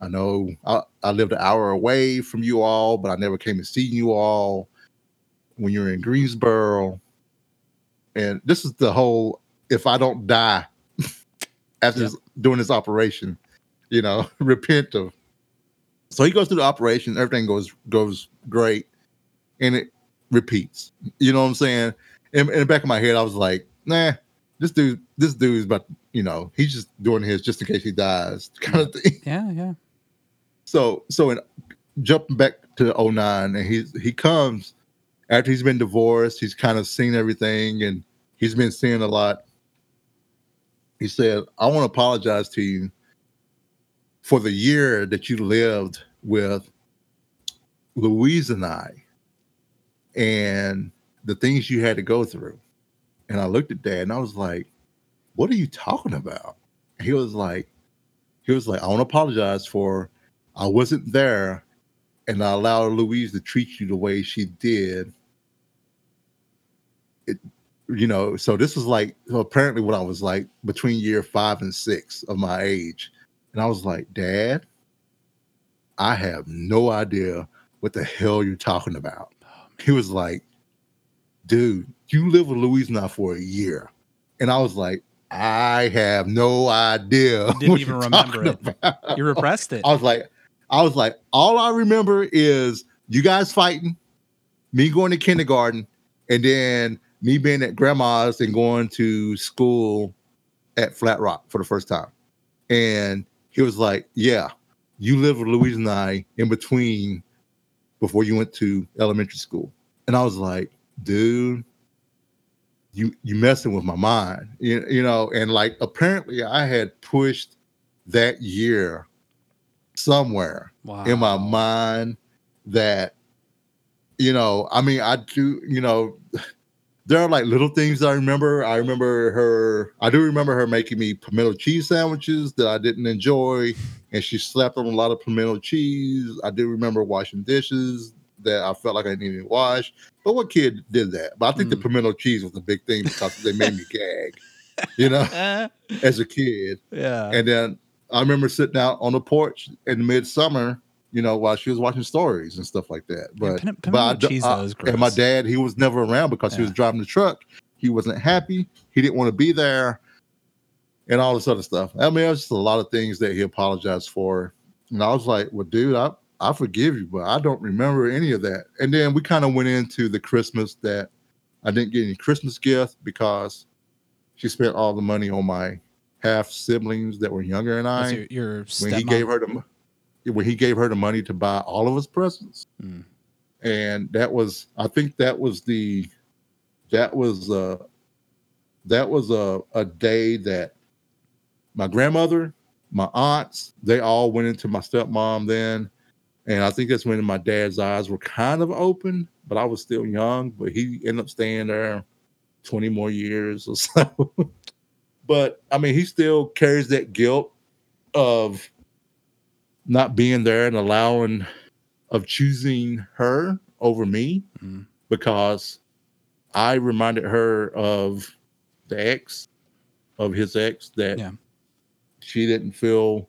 I know I, I lived an hour away from you all, but I never came to see you all when you're in Greensboro. And this is the whole if I don't die after this, doing this operation, you know, repent of. So he goes through the operation, everything goes goes great, and it repeats. You know what I'm saying? In, in the back of my head, I was like, nah, this dude, this dude is about, you know, he's just doing his just in case he dies, kind of thing. Yeah, yeah. So so in jumping back to 09 and he's he comes after he's been divorced, he's kind of seen everything and he's been seeing a lot. He said, I want to apologize to you for the year that you lived with Louise and I and the things you had to go through. And I looked at dad and I was like, What are you talking about? He was like, he was like, I want to apologize for I wasn't there and I allowed Louise to treat you the way she did. It, you know, so this was like so apparently what I was like between year five and six of my age. And I was like, Dad, I have no idea what the hell you're talking about. He was like, dude, you live with Louise now for a year. And I was like, I have no idea. Didn't what even remember it. about." You repressed it. I was like, I was like, all I remember is you guys fighting, me going to kindergarten, and then me being at grandma's and going to school at Flat Rock for the first time. And he was like, Yeah, you lived with Louise and I in between before you went to elementary school. And I was like, dude, you you messing with my mind. You, you know, and like apparently I had pushed that year somewhere wow. in my mind that you know i mean i do you know there are like little things i remember i remember her i do remember her making me pimento cheese sandwiches that i didn't enjoy and she slapped on a lot of pimento cheese i do remember washing dishes that i felt like i needed to wash but what kid did that but i think the Mm. pimento cheese was a big thing because they made me gag you know as a kid yeah. and then I remember sitting out on the porch in midsummer, you know, while she was watching stories and stuff like that. Yeah, But, pim- but I I- and my dad, he was never around because he was driving the truck. He wasn't happy. He didn't want to be there, and all this other stuff. I mean, it was just a lot of things that he apologized for. And I was like, "Well, dude, I I forgive you, but I don't remember any of that." And then we kind of went into the Christmas that I didn't get any Christmas gift because she spent all the money on my half siblings that were younger than I. your, your when he gave her the when he gave her the money to buy all of us presents, Mm. and that was I think that was the that was uh that was a a day that my grandmother, my aunts, they all went into my stepmom then. And I think that's when my dad's eyes were kind of open, but I was still young. But he ended up staying there 20 more years or so. but I mean, he still carries that guilt of not being there and allowing of choosing her over me Mm. because I reminded her of the ex of his ex that Yeah. she didn't feel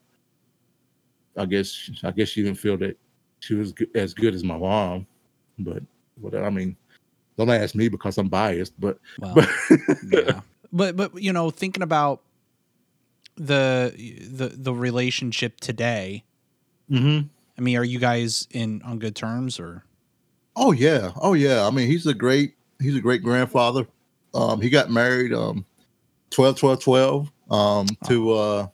I guess I guess she didn't feel that she was good, as good as my mom but what I mean don't ask me because I'm biased but Well, but yeah. But but you know, thinking about the the the relationship today? Mm-hmm. I mean, are you guys in on good terms or? Oh yeah, oh yeah. I mean, he's a great he's a great grandfather. Um, he got married um 12 12 12 um to uh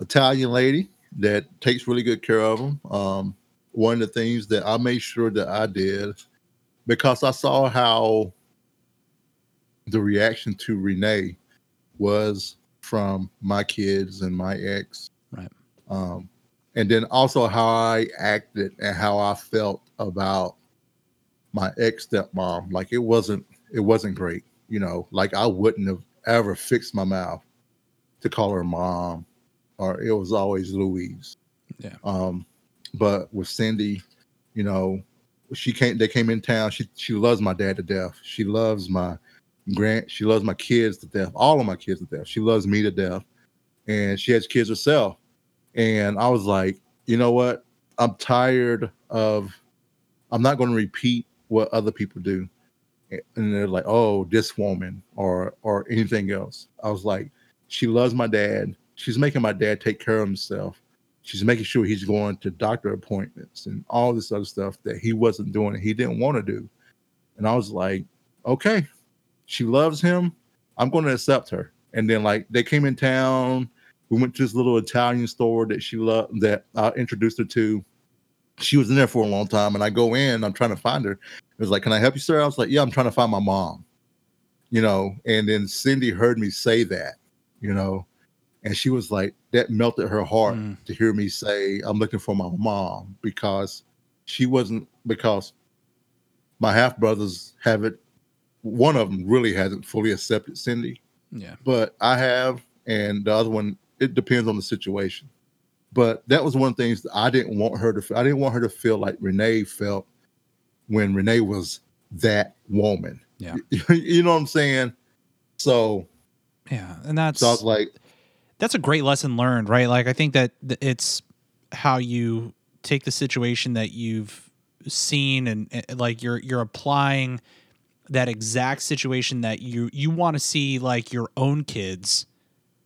Italian lady that takes really good care of him. Um one of the things that I made sure that I did because I saw how the reaction to Renee was from my kids and my ex. Right. Um and then also how I acted and how I felt about my ex stepmom. Like it wasn't it wasn't great, you know. Like I wouldn't have ever fixed my mouth to call her mom, or it was always Louise. Yeah. Um, but with Cindy, you know, she came. They came in town. She she loves my dad to death. She loves my grand. She loves my kids to death. All of my kids to death. She loves me to death, and she has kids herself. And I was like, you know what? I'm tired of. I'm not going to repeat what other people do and they're like oh this woman or or anything else i was like she loves my dad she's making my dad take care of himself she's making sure he's going to doctor appointments and all this other stuff that he wasn't doing and he didn't want to do and i was like okay she loves him i'm going to accept her. And then like they came in town. We went to this little italian store that she loved that i introduced her to. She was in there for a long time and i go in i'm trying to find her. It was like can i help you sir? I was like yeah i'm trying to find my mom you know? And then cindy heard me say that you know? And she was like that melted her heart Mm. to hear me say i'm looking for my mom because she wasn't because my half brothers haven't one of them really hasn't fully accepted cindy Yeah. but I have, and the other one, it depends on the situation. But that was one of the things that I didn't want her to. feel. I didn't want her to feel like Renee felt when Renee was that woman. Yeah. you know what I'm saying? So, Yeah, and that's so I was like, that's a great lesson learned, right? Like I think that it's how you take the situation that you've seen and, and like you're you're applying that exact situation that you you want to see like your own kids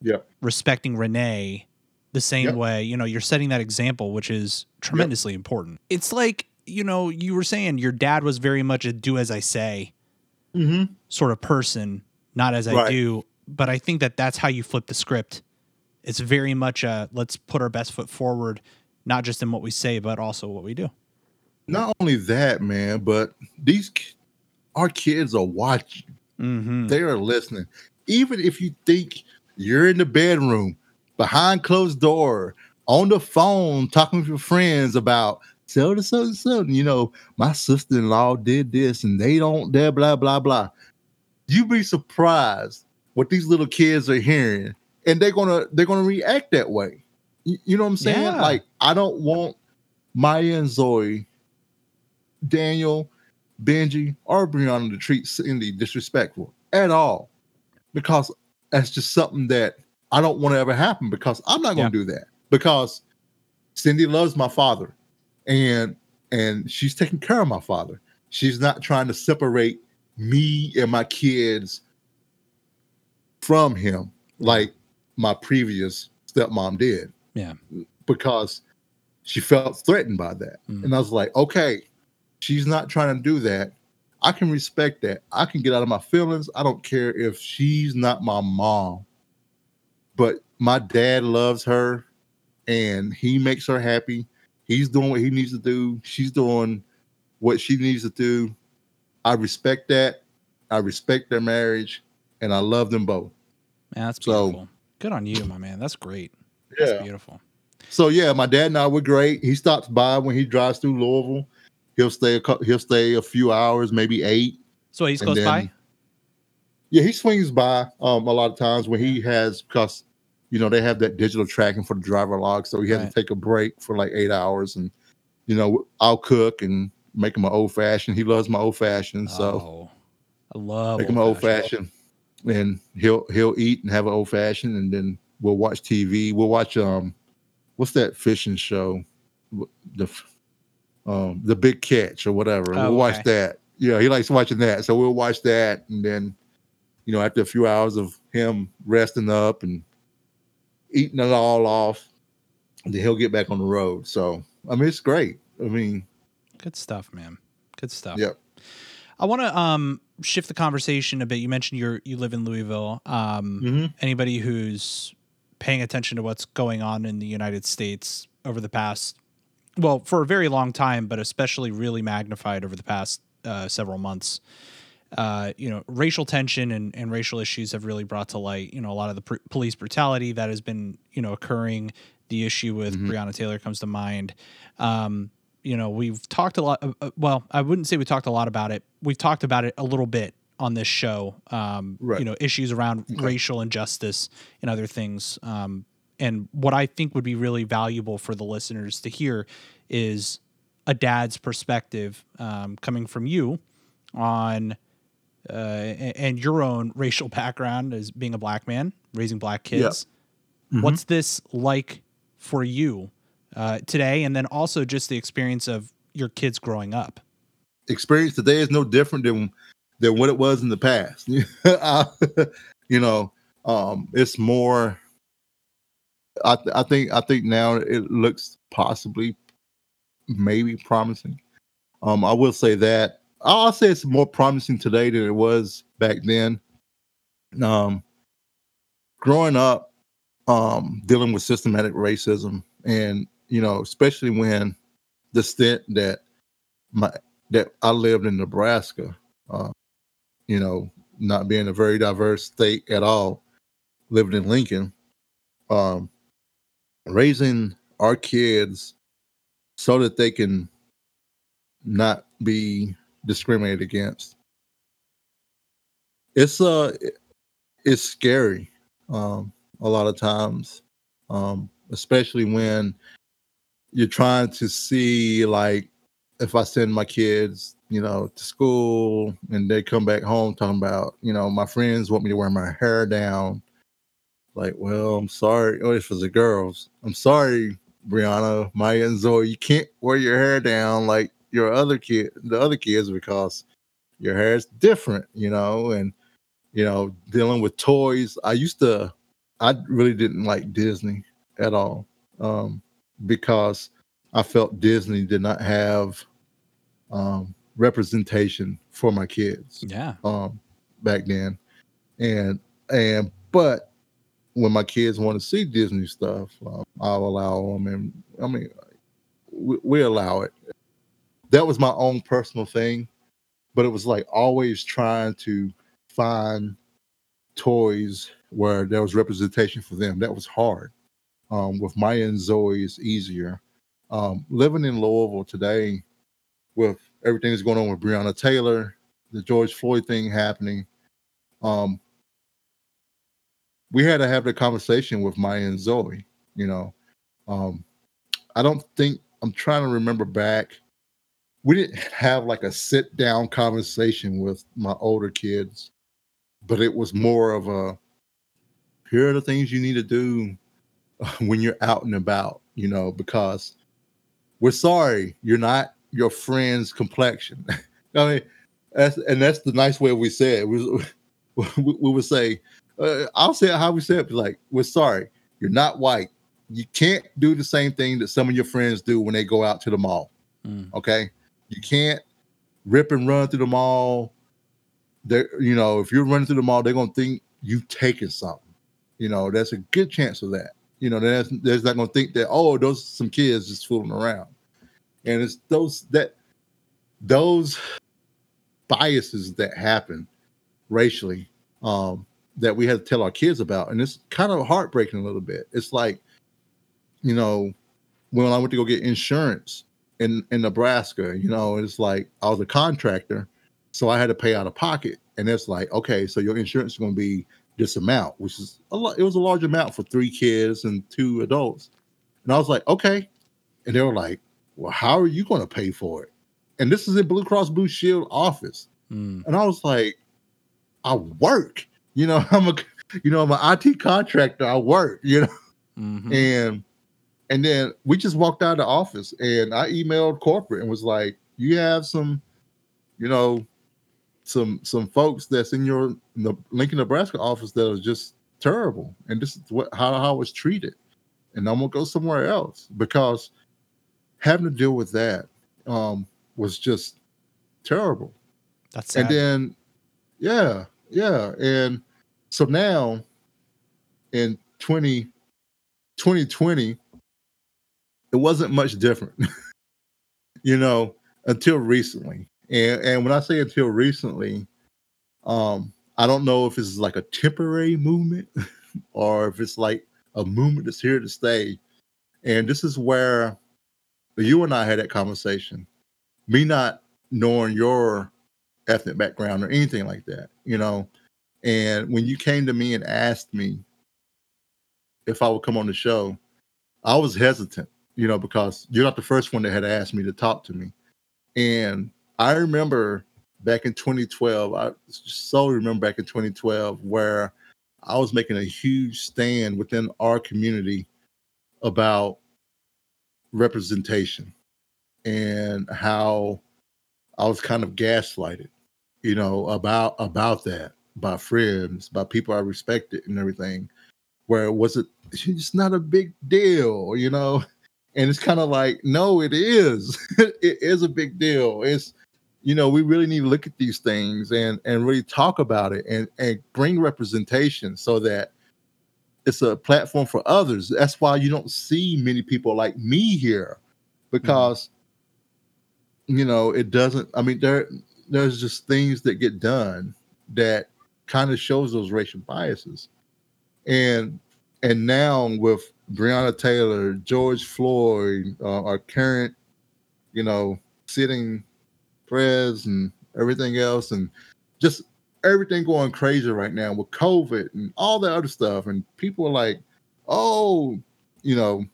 Yep. respecting Renee the same Yep. way. You know, you're setting that example, which is tremendously important. It's like you know you were saying your dad was very much a do as I say mm-hmm. sort of person, not as I do. But I think that that's how you flip the script. It's very much a let's put our best foot forward, not just in what we say, but also what we do. not only that, man, but these our kids are watching. Mm-hmm. They are listening. Even if you think you're in the bedroom, behind closed door, on the phone, talking with your friends about so to so something, you know, my sister-in-law did this and they don't there, blah, blah, blah. You'd be surprised what these little kids are hearing, and they're gonna they're gonna react that way. You, you know what I'm saying? Yeah. Like, I don't want Maya and Zoe, Daniel, Benji, or Brianna to treat Cindy disrespectful at all. Because that's just something that I don't want to ever happen because I'm not going to do that. Because Cindy loves my father and and she's taking care of my father. She's not trying to separate me and my kids from him like my previous stepmom did Yeah. because she felt threatened by that. Mm. And I was like, okay, she's not trying to do that. I can respect that. I can get out of my feelings. I don't care if she's not my mom. But my dad loves her and he makes her happy. He's doing what he needs to do. She's doing what she needs to do. I respect that. I respect their marriage and I love them both. Man, that's So- beautiful. Good on you, my man. That's great. That's Yeah. beautiful. So yeah, my dad and I were great. He stops by when he drives through Louisville. He'll stay a he'll stay a few hours, maybe eight. So he's close then- by. Yeah, he swings by um a lot of times when he has because you know they have that digital tracking for the driver log, so he has Right. to take a break for like eight hours, and you know I'll cook and make him an old fashioned. He loves my old fashioned, so oh, I love make him an old fashioned, and he'll he'll eat and have an old fashioned, and then we'll watch TV. We'll watch um, what's that fishing show? The um the Big Catch or whatever. Oh, we'll watch that. Yeah, he likes watching that, so we'll watch that, and then you know after a few hours of him resting up and eating it all off, then he'll get back on the road. So I mean, it's great. I mean, good stuff, man. Good stuff. Yep. I want to um, shift the conversation a bit. You mentioned you you live in Louisville. Um, mm-hmm. Anybody who's paying attention to what's going on in the United States over the past, well, for a very long time, but especially really magnified over the past uh, several months. Uh, you know, racial tension and, and racial issues have really brought to light, you know, a lot of the pr- police brutality that has been, you know, occurring. The issue with mm-hmm. Breonna Taylor comes to mind. Um, you know, we've talked a lot. Uh, uh, well, I wouldn't say we talked a lot about it. We've talked about it a little bit on this show. Um, right. You know, issues around racial injustice and other things. Um, and what I think would be really valuable for the listeners to hear is a dad's perspective um, coming from you on uh, and your own racial background as being a black man raising black kids. Mm-hmm. What's this like for you uh, today, and then also just the experience of your kids growing up. Experience today is no different than than what it was in the past. you know, um, it's more. I, th- I think I think now it looks possibly, maybe promising. Um, I will say that I'll say it's more promising today than it was back then. Um, growing up, um, dealing with systematic racism and you know, especially when the stint that my that I lived in Nebraska, uh, you know, not being a very diverse state at all, living in Lincoln, um, raising our kids so that they can not be discriminated against. It's uh it's scary um a lot of times. Um, especially when you're trying to see like if I send my kids, you know, to school and they come back home talking about, you know, my friends want me to wear my hair down. Like, well, I'm sorry. Oh, was the girls. I'm sorry, Brianna, Maya, and Zoe. You can't wear your hair down like your other kid, the other kids, because your hair is different, you know, and you know, dealing with toys. I used to I really didn't like Disney at all. Um, because I felt Disney did not have um, representation for my kids. Yeah. Um, back then, and and but when my kids want to see Disney stuff, um, I'll allow them, and I mean, we, we allow it. That was my own personal thing, but it was like always trying to find toys where there was representation for them. That was hard um, with Maya and Zoe is easier. Um, living in Louisville today, with everything that's going on with Breonna Taylor, the George Floyd thing happening, um, we had to have the conversation with Maya and Zoe. You know, um, I don't think I'm trying to remember back. We didn't have like a sit down conversation with my older kids, but it was more of a here are the things you need to do when you're out and about, you know, because we're sorry you're not your friend's complexion. I mean, that's and that's the nice way we say it. We, we, we would say, uh, I'll say how we say it. Like, we're sorry you're not white. You can't do the same thing that some of your friends do when they go out to the mall. Mm. Okay, you can't rip and run through the mall. There, you know, if you're running through the mall, they're gonna think you taking something. You know, there's a good chance of that. You know, there's there's not gonna think that oh, those some kids just fooling around, and it's those that those biases that happen racially um, that we had to tell our kids about, and it's kind of heartbreaking a little bit. It's like, you know, when I went to go get insurance in in Nebraska, you know, it's like I was a contractor, so I had to pay out of pocket, and it's like, okay, so your insurance is going to be this amount, which is a lot. It was a large amount for three kids and two adults. And I was like, okay. And they were like, well, how are you going to pay for it? And this is in Blue Cross Blue Shield office. Mm. And I was like, I work. You know, I'm a, you know, I'm an IT contractor. I work. You know, mm-hmm. and and then we just walked out of the office, and I emailed corporate and was like, you have some, you know, some some folks that's in your in the Lincoln, Nebraska office that are just terrible, and this is what how, how I was treated, and I'm gonna go somewhere else because having to deal with that um, was just terrible. That's sad. And then, yeah, yeah, and so now in 20, 2020, it wasn't much different, you know, until recently. And and when I say until recently, um, I don't know if it's like a temporary movement or if it's like a movement that's here to stay. And this is where you and I had that conversation. Me not knowing your ethnic background or anything like that, you know. And when you came to me and asked me if I would come on the show, I was hesitant, you know, because you're not the first one that had asked me to talk to me. And I remember back in 2012, I so remember back in 2012 where I was making a huge stand within our community about representation and how I was kind of gaslighted, you know, about about that by friends, by people I respected and everything, where it wasn't it's not a big deal, you know. And it's kind of like, no, it is. it is a big deal. It's you know, we really need to look at these things and and really talk about it and and bring representation so that it's a platform for others. That's why you don't see many people like me here because mm-hmm. you know, it doesn't I mean there there's just things that get done that kind of shows those racial biases. And and now with Breonna Taylor, George Floyd, uh, our current, you know, sitting press and everything else, and just everything going crazy right now with COVID and all the other stuff. And people are like, oh, you know,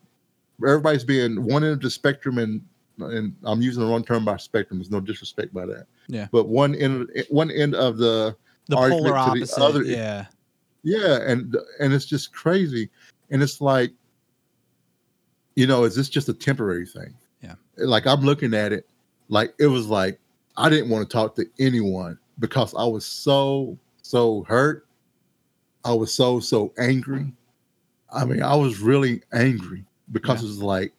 everybody's being one end of the spectrum, and and I'm using the wrong term by spectrum. There's no disrespect by that. Yeah. But one end, one end of the the polar opposite. The other, yeah. Yeah, and and it's just crazy, and it's like, you know, is this just a temporary thing? Yeah. Like I'm looking at it, like it was like I didn't want to talk to anyone because I was so so hurt. I was so so angry. I mean, I was really angry because yeah. it was like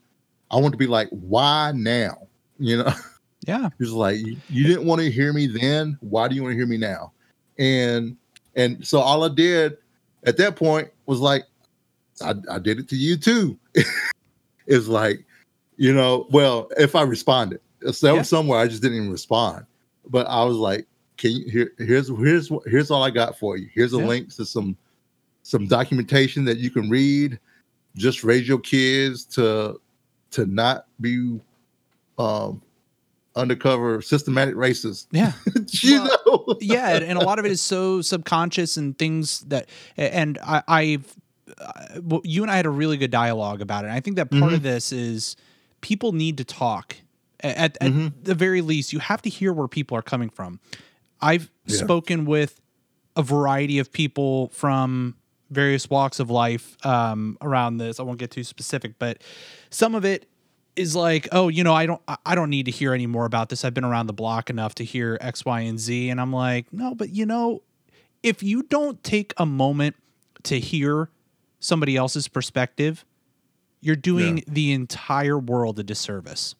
I want to be like, why now? You know? Yeah. It's like you, you didn't want to hear me then. Why do you want to hear me now? And and so all I did at that point was like, I, I did it to you too. it's like, you know, well, if I responded, so yeah. somewhere I just didn't even respond. But I was like, can you here here's here's here's all I got for you. Here's a yeah. link to some some documentation that you can read. Just raise your kids to to not be um undercover systematic racist. Yeah. you well, know? yeah. And a lot of it is so subconscious and things that, and I, I've, uh, well, you and I had a really good dialogue about it. And I think that part mm-hmm. of this is people need to talk. At, at mm-hmm. the very least, you have to hear where people are coming from. I've yeah. spoken with a variety of people from various walks of life um, around this. I won't get too specific, but some of it is like, oh, you know, I don't I don't need to hear any more about this. I've been around the block enough to hear X, Y, and Z. And I'm like, no, but you know, if you don't take a moment to hear somebody else's perspective, you're doing yeah. the entire world a disservice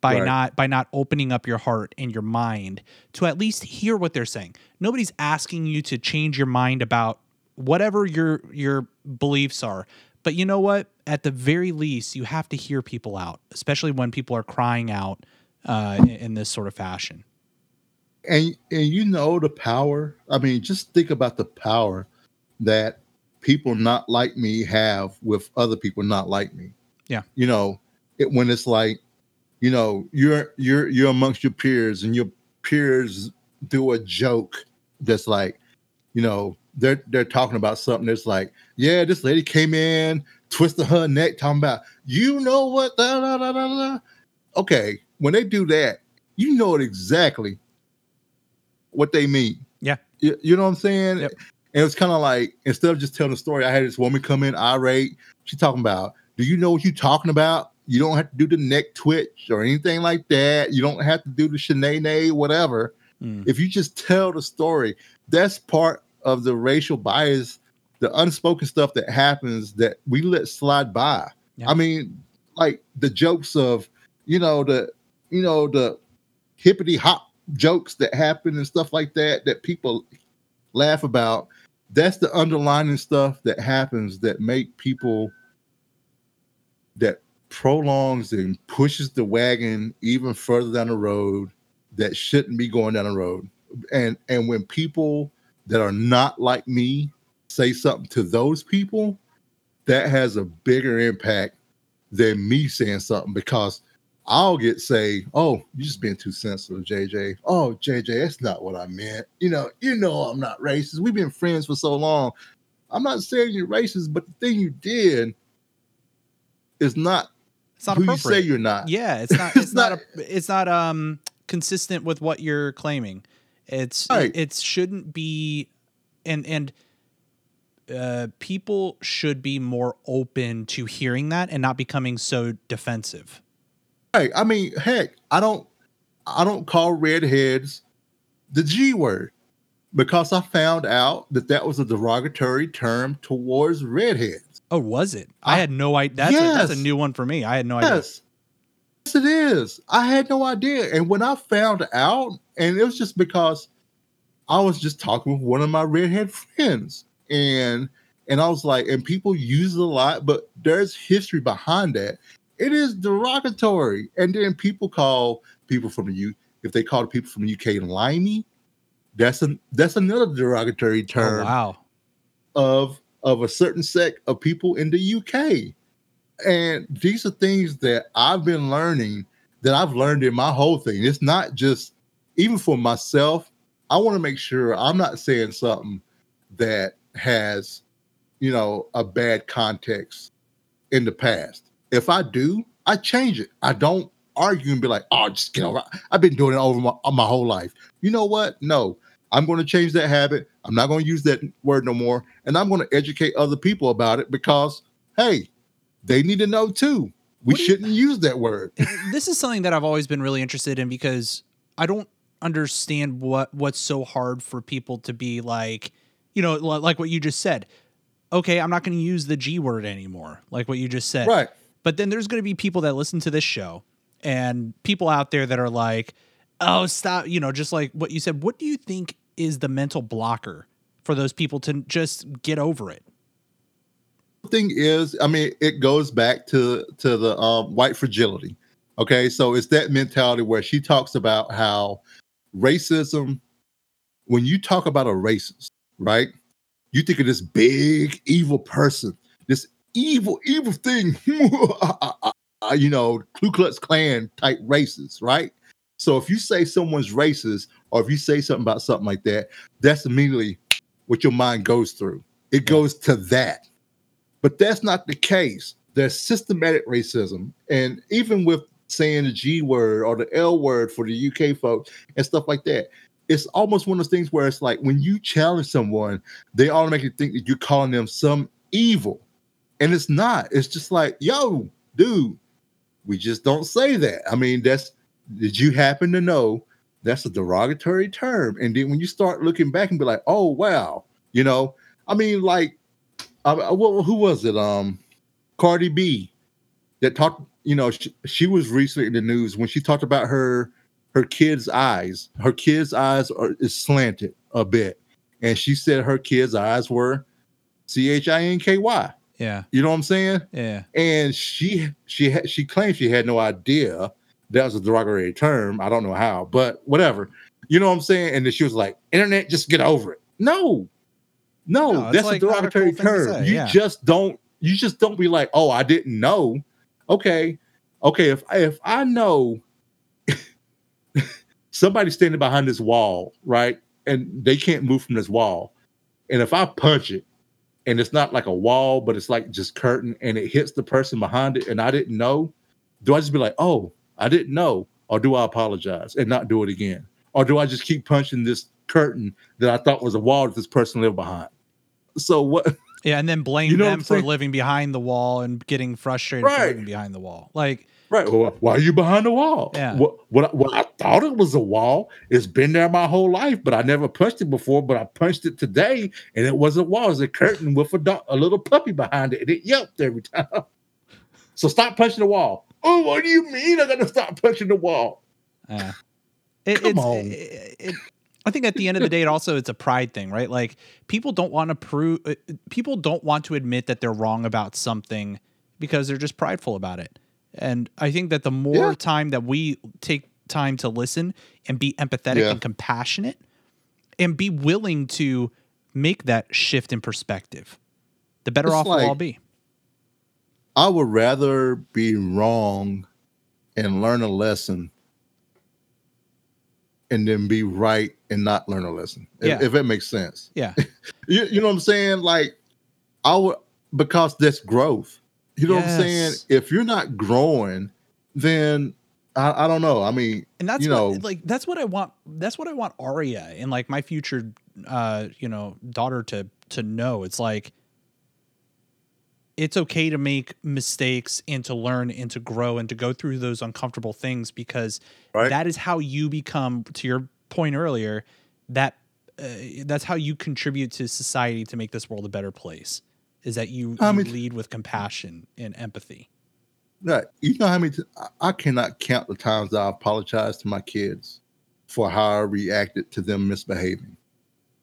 by right. not by not opening up your heart and your mind to at least hear what they're saying. Nobody's asking you to change your mind about whatever your your beliefs are. But you know what? At the very least, you have to hear people out, especially when people are crying out uh, in, in this sort of fashion. And and you know the power. I mean, just think about the power that people not like me have with other people not like me. Yeah. You know, it when it's like, you know, you're you're you're amongst your peers and your peers do a joke that's like, you know, they're they're talking about something that's like, yeah, this lady came in, twisted her neck, talking about, you know what? Da, da, da, da, da. Okay, when they do that, you know it exactly what they mean. Yeah. You, you know what I'm saying? Yep. And it's kind of like instead of just telling a story, I had this woman come in irate. She talking about, do you know what you're talking about? You don't have to do the neck twitch or anything like that. You don't have to do the shenanigans, whatever. Mm. If you just tell the story, that's part of the racial bias the unspoken stuff that happens that we let slide by. Yeah. I mean, like the jokes of, you know, the you know, the hippity hop jokes that happen and stuff like that that people laugh about. That's the underlying stuff that happens that make people that prolongs and pushes the wagon even further down the road that shouldn't be going down the road. And and when people that are not like me say something to those people, that has a bigger impact than me saying something because I'll get say, "Oh, you just being too sensitive, JJ." Oh, JJ, that's not what I meant. You know, you know, I'm not racist. We've been friends for so long. I'm not saying you're racist, but the thing you did is not It's not who you say you're not. Yeah, it's not. It's, It's not. not- a, it's not um consistent with what you're claiming. It's Right. it, shouldn't be, and and uh, people should be more open to hearing that and not becoming so defensive. Right. I mean, heck, I don't I don't call redheads the G word because I found out that that was a derogatory term towards redheads. Oh, was it? I I- had no idea. That's, a, that's a new one for me. I had no idea. Yes. Yes, it is. I had no idea. And when I found out, and it was just because I was just talking with one of my redhead friends. And and I was like, and people use it a lot, but there's history behind that. It is derogatory. And then people call people from the U if they call the people from the UK limey, that's an that's another derogatory Oh, term wow. of of a certain sect of people in the UK. And these are things that I've been learning that I've learned in my whole thing. It's not just even for myself. I want to make sure I'm not saying something that has, you know, a bad context in the past. If I do, I change it. I don't argue and be like, "Oh, just get over." I've been doing it over my, my whole life. You know what? No, I'm going to change that habit. I'm not going to use that word no more. And I'm going to educate other people about it because, hey, they need to know too. We What you- shouldn't use that word. this is something that I've always been really interested in because I don't understand what what's so hard for people to be like, you know, like what you just said. Okay, I'm not going to use the G word anymore, like what you just said. right. But then there's going to be people that listen to this show and people out there that are like, "Oh, stop!" You know, just like what you said. What do you think is the mental blocker for those people to just get over it? Thing is, I mean, it goes back to to the um, white fragility. Okay, so it's that mentality where she talks about how racism. When you talk about a racist, right, you think of this big evil person, this evil evil thing, you know, Ku Klux Klan type racist, right? So if you say someone's racist, or if you say something about something like that, that's immediately what your mind goes through. It goes to that. But that's not the case. There's systematic racism. And even with saying the G word or the L word for the UK folks and stuff like that, it's almost one of those things where it's like when you challenge someone, they automatically think that you're calling them some evil. And it's not. It's just like, yo, dude, we just don't say that. I mean, that's did you happen to know that's a derogatory term? And then when you start looking back and be like, oh wow, you know, I mean, like I- what, who was it? Um, Cardi B that talked. You know, she, she was recently in the news when she talked about her her kids' eyes. Her kids' eyes are is slanted a bit, and she said her kids' eyes were C H I N K Y. Yeah, You know what I'm saying? yeah. And she she had she claimed she had no idea that was a derogatory term. I don't know how, but whatever. You know what I'm saying? And then she was like, "Internet, just get over it." No, no, No, that's like a derogatory cool term. say, you yeah. just don't. You just don't be like, "Oh, I didn't know." Okay, okay. If if I know somebody standing behind this wall, right, and they can't move from this wall, and if I punch it, and it's not like a wall, but it's like just curtain, and it hits the person behind it, and I didn't know, do I just be like, "Oh, I didn't know," or do I apologize and not do it again, or do I just keep punching this curtain that I thought was a wall that this person lived behind? So what? Yeah, and then blame You know them for living behind the wall and getting frustrated for living behind the wall. Like, Right. Well, why are you behind the wall? Yeah. What, what, what I thought it was a wall. It's been there my whole life, but I never punched it before. But I punched it today, and it wasn't a wall. It was a curtain with a, dog, a little puppy behind it, and it yelped every time. So stop punching the wall. Oh, what do you mean I got to stop punching the wall? Yeah. It, Come it's, on. It, it- I think at the end of the day, it also it's a pride thing, right? Like people don't want to prove, uh, people don't want to admit that they're wrong about something because they're just prideful about it. And I think that the more Yeah. time that we take time to listen and be empathetic Yeah. and compassionate, and be willing to make that shift in perspective, the better It's off we'll all be. I would rather be wrong and learn a lesson and then be right and not learn a lesson. If, Yeah. if it makes sense. Yeah. You, you know what I'm saying? Like I would because that's growth. You know what I'm saying? If you're not growing, then I, I don't know. I mean, and that's you what, know, like that's what I want. That's what I want Aria and like my future, uh, you know, daughter to to know. It's like it's okay to make mistakes and to learn and to grow and to go through those uncomfortable things because Right. that is how you become. To your point earlier, that uh, that's how you contribute to society to make this world a better place. Is that you, you mean- lead with compassion and empathy? Right. You know how many? T- I- I cannot count the times I apologized to my kids for how I reacted to them misbehaving.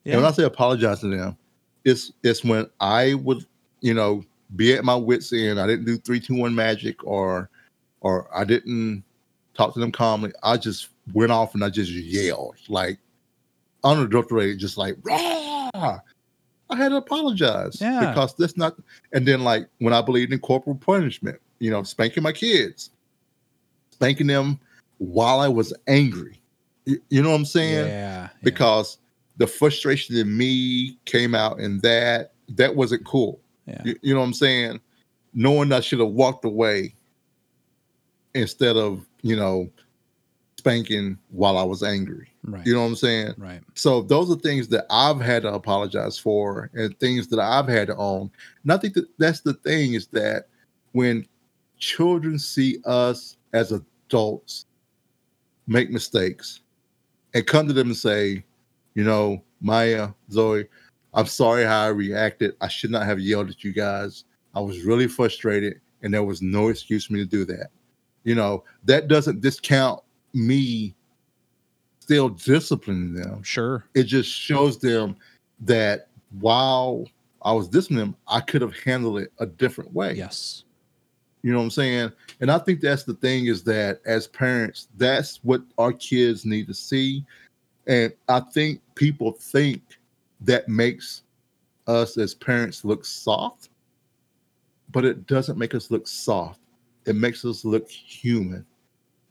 And when I say apologize to them, it's it's when I would, you know, be at my wits end. I didn't do three, two, one magic, or or I didn't talk to them calmly. I just went off and I just yelled like unadulterated, just like Rah! I had to apologize Yeah. because that's not. And then like when I believed in corporal punishment, you know, spanking my kids, spanking them while I was angry. You, you know what I'm saying? yeah, because the frustration in me came out and that that wasn't cool yeah, you, you know what i'm saying? Knowing i should have walked away instead of you know spanking while i was angry. Right, you know what i'm saying? Right, so those are things that i've had to apologize for and things that i've had to own. And i think that that's the thing is that when children see us as adults make mistakes and come to them and say you know maya zoe i'm sorry how i reacted i should not have yelled at you guys i was really frustrated and there was no excuse for me to do that you know that doesn't discount me still disciplining them sure, it just shows them that while I was disciplining them, I could have handled it a different way. yes, You know what I'm saying? And I think that's the thing is that as parents, that's what our kids need to see. And I think people think that makes us as parents look soft, but it doesn't make us look soft. It makes us look human.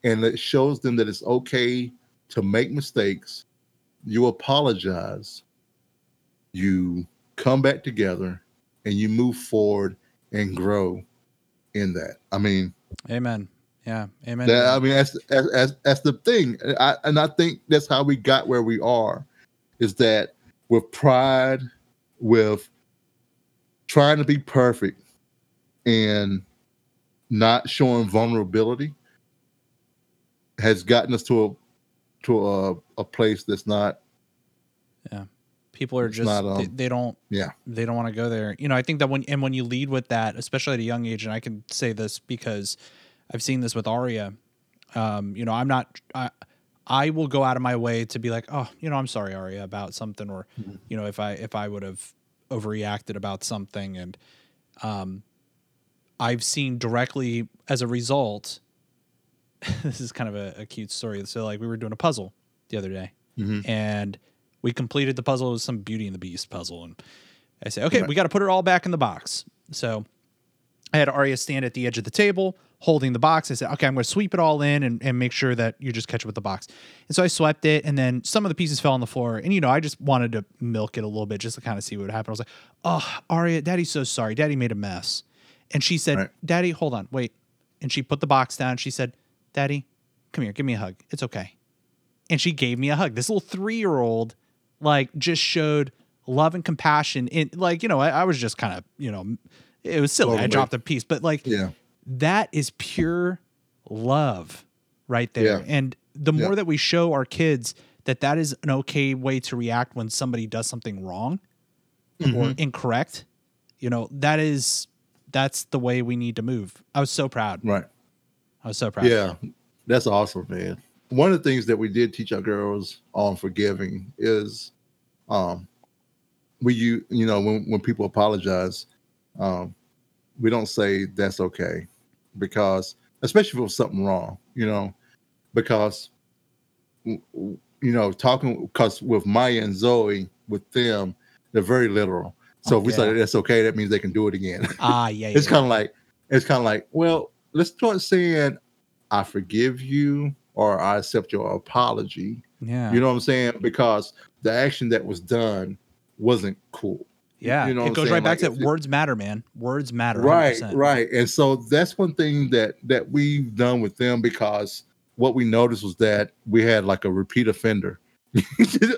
And it shows them that it's okay to make mistakes. You apologize, you come back together, and you move forward and grow in that. I mean, amen, yeah, amen. that, I mean that's, that's that's that's the thing, I, and I think that's how we got where we are, is that with pride, with trying to be perfect, and not showing vulnerability, has gotten us to a to a, a place that's not Yeah. people are just not, they, um, they don't yeah. they don't want to go there you know i think that when and when you lead with that especially at a young age and i can say this because i've seen this with aria um you know i'm not i i will go out of my way to be like oh you know i'm sorry aria about something or Mhm. you know if i if i would have overreacted about something and um i've seen directly as a result this is kind of a, a cute story so like we were doing a puzzle the other day Mhm. and we completed the puzzle. It was some Beauty and the Beast puzzle, and I say, "Okay, Right. we got to put it all back in the box." So I had Aria stand at the edge of the table, holding the box. I said, "Okay, I'm going to sweep it all in and, and make sure that you just catch it with the box." And so I swept it, and then some of the pieces fell on the floor. And you know, I just wanted to milk it a little bit just to kind of see what would happen. I was like, "Oh, Aria, Daddy's so sorry. Daddy made a mess." And she said, Right. "Daddy, hold on, wait." And she put the box down. She said, "Daddy, come here, give me a hug. It's okay." and she gave me a hug. This little three year old, like, just showed love and compassion. In like, you know, I, I was just kind of, you know, it was silly. I dropped a piece, but like, Yeah. That is pure love right there. Yeah. And the Yeah. more that we show our kids that that is an okay way to react when somebody does something wrong or Mhm. incorrect, you know, that is that's the way we need to move. I was so proud. Right. I was so proud. Yeah, that's awesome, man. One of the things that we did teach our girls on forgiving is, um, we you you know when when people apologize, um, we don't say that's okay, because especially if it was something wrong, you know, because you know talking because with Maya and Zoe with them they're very literal. So Oh, if we say that's okay, that means they can do it again. Ah, yeah. it's kind of like it's kind of like well let's start saying i forgive you or i accept your apology yeah. you know what i'm saying because the action that was done wasn't cool yeah. you know it goes right back Like, to words matter, man. Words matter. right 100%. right and so that's one thing that that we've done with them because what we noticed was that we had like a repeat offender on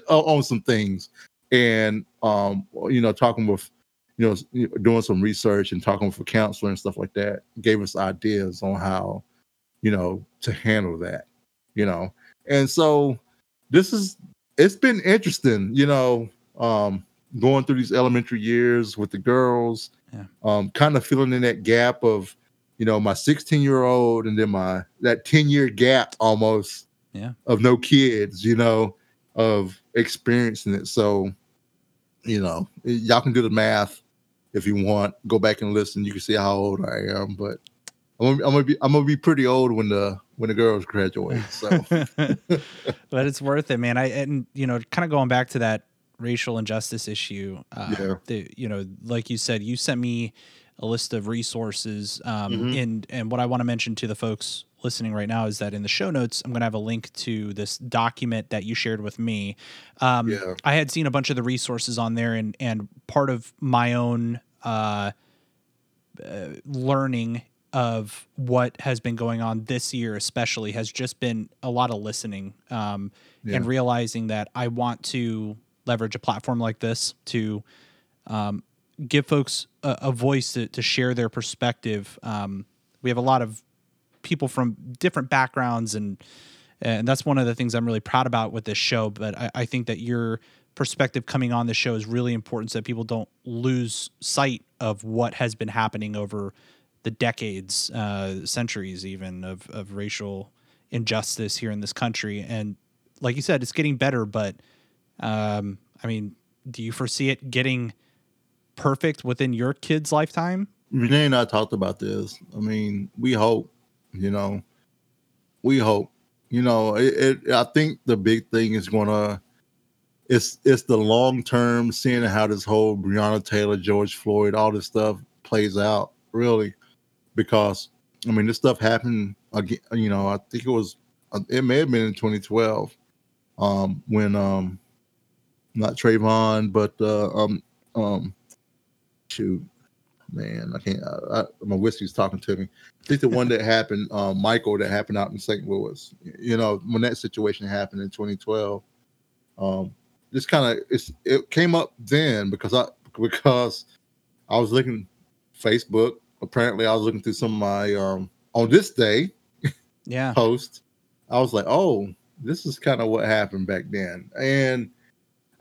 on some things and um you know talking with you know doing some research and talking with a counselor and stuff like that gave us ideas on how you know to handle that you know and so this is it's been interesting you know um going through these elementary years with the girls Yeah. um kind of filling in that gap of you know my 16 year old and then my that 10 year gap almost Yeah. of no kids you know of experiencing it so you know y'all can do the math if you want go back and listen you can see how old i am but i'm gonna, I'm gonna be i'm gonna be pretty old when the when the girls graduate so but it's worth it, man. I and you know, kind of going back to that racial injustice issue. Uh, Yeah. the, you know, like you said, you sent me a list of resources. Um, Mhm. and and what I want to mention to the folks listening right now is that in the show notes, I'm going to have a link to this document that you shared with me. Um, Yeah. I had seen a bunch of the resources on there, and and part of my own uh, uh, learning of what has been going on this year, especially, has just been a lot of listening um, Yeah. and realizing that I want to leverage a platform like this to um, give folks a, a voice to, to share their perspective. Um, we have a lot of people from different backgrounds and and that's one of the things I'm really proud about with this show. But I, I think that your perspective coming on the show is really important so that people don't lose sight of what has been happening over the decades, uh, centuries even of, of racial injustice here in this country. And like you said, it's getting better, but um, I mean, do you foresee it getting perfect within your kid's lifetime? renee and i talked about this i mean we hope you know we hope you know it, it i think the big thing is gonna it's it's the long term seeing how this whole breonna taylor george floyd all this stuff plays out really because i mean this stuff happened again you know i think it was uh, it may have been in 2012 um when um not Trayvon, but uh um um shoot man i can't I, I, my whiskey's talking to me i think the one that happened um michael that happened out in st louis you know when that situation happened in 2012 um this kind of it's it came up then because i because i was looking facebook apparently i was looking through some of my um on this day Yeah. post i was like oh this is kind of what happened back then and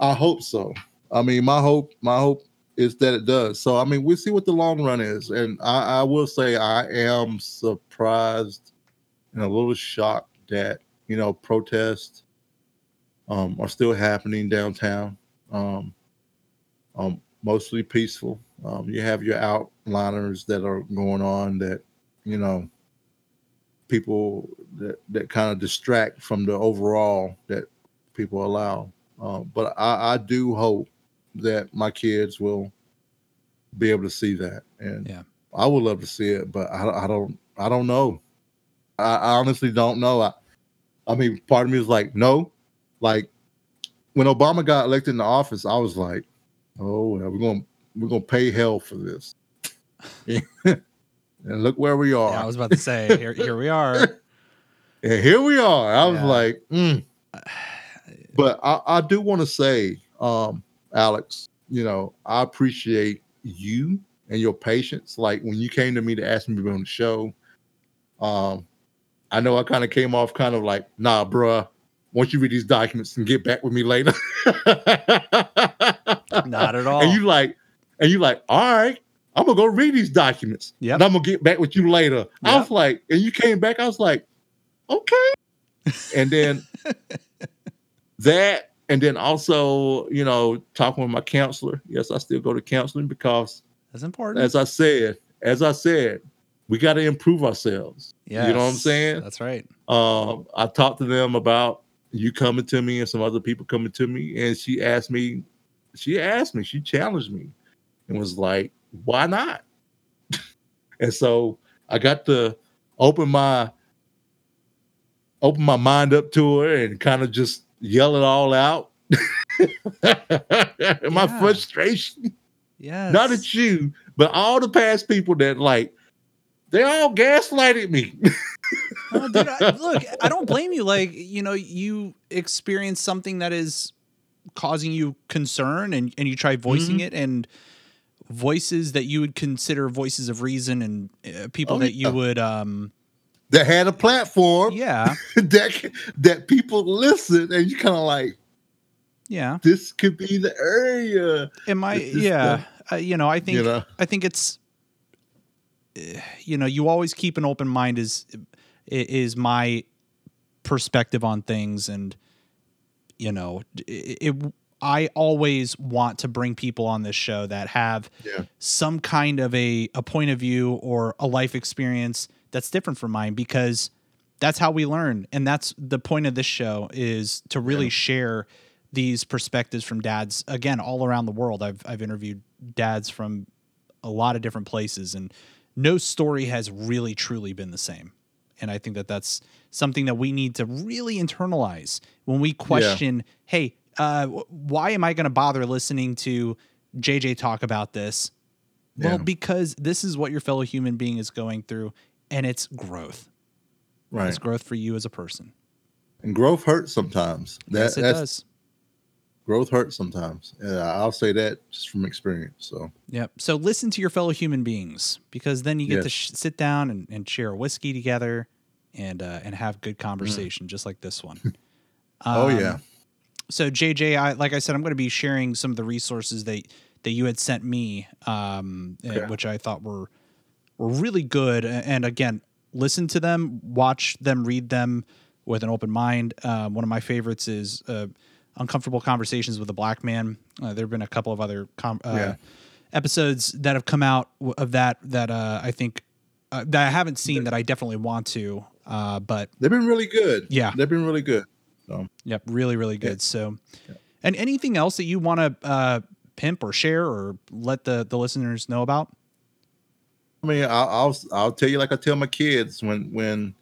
i hope so. I mean my hope my hope is that it does. So i mean we'll see what the long run is. And i, I will say i am surprised and a little shocked that you know protests um, are still happening downtown. Um, um, mostly peaceful. Um, you have your outliners that are going on that you know people that, that kind of distract from the overall that people allow. Um, but I, I do hope that my kids will be able to see that, and Yeah. I would love to see it, but I, I don't I don't know. I, I honestly don't know. I, I mean, part of me is like, no, like when Obama got elected in the office, I was like, oh, we're gonna we're gonna pay hell for this. and look where we are. Yeah, I was about to say, here, here we are. And here we are. I was Yeah. like, mm. But I, I do want to say, um, Alex, you know, I appreciate you and your patience. Like when you came to me to ask me to be on the show, um, I know I kind of came off kind of like, nah, bruh. Once you read these documents and get back with me later. Not at all. And you like, and you like, all right, I'm gonna go read these documents. Yeah. And I'm gonna get back with you later. I was like, and you came back, I was like, okay. and then that, and then also, you know, talking with my counselor. Yes, I still go to counseling because That's important. as I said, as I said, we got to improve ourselves. yeah You know what I'm saying? That's right. Um, I talked to them about you coming to me and some other people coming to me, and she asked me, she asked me, she challenged me, and was like, "Why not?" and so I got to open my open my mind up to her and kind of just yell it all out. my Yeah. frustration Yes. not at you, but all the past people that like they all gaslighted me. Oh, dude, I, look, I don't blame you. Like, you know, you experience something that is causing you concern and, and you try voicing Mm-hmm. it and voices that you would consider voices of reason and uh, people Oh, that you yeah. would, um, that had a platform yeah, that that people listen, and you kind of like yeah. this could be the area, Am I, yeah. Uh, you know, I think, you know. I think it's, eh, you know, you always keep an open mind is, is my perspective on things and you know it, it i always want to bring people on this show that have Yeah. some kind of a, a point of view or a life experience that's different from mine because that's how we learn. And that's the point of this show is to really Yeah. share these perspectives from dads again all around the world. I've i've interviewed dads from a lot of different places and no story has really truly been the same. And i think that that's something that we need to really internalize when we question hey uh, why am i going to bother listening to jj talk about this? Well Yeah. because this is what your fellow human being is going through and it's growth right? it's growth for you as a person And growth hurts sometimes. That, yes it that's does growth hurts sometimes. Yeah, I'll say that just from experience. So Yep. So listen to your fellow human beings because then you get to sh- sit down and, and share a whiskey together and uh, and have good conversation, just like this one. Oh, Um, yeah. So JJ, I like I said, I'm going to be sharing some of the resources that that you had sent me, um, Okay. which I thought were were really good. And again, listen to them, watch them, read them with an open mind. Um, one of my favorites is uh, "Uncomfortable Conversations with a Black Man." Uh, there have been a couple of other com- uh, Yeah. episodes that have come out of that that uh, I think uh, that I haven't seen that I definitely want to. Uh, but they've been really good. Yeah. they've been really good. So Yep, really, really good. So, and anything else that you want to uh, pimp or share or let the the listeners know about? I mean, I'll, I'll I'll tell you like I tell my kids when when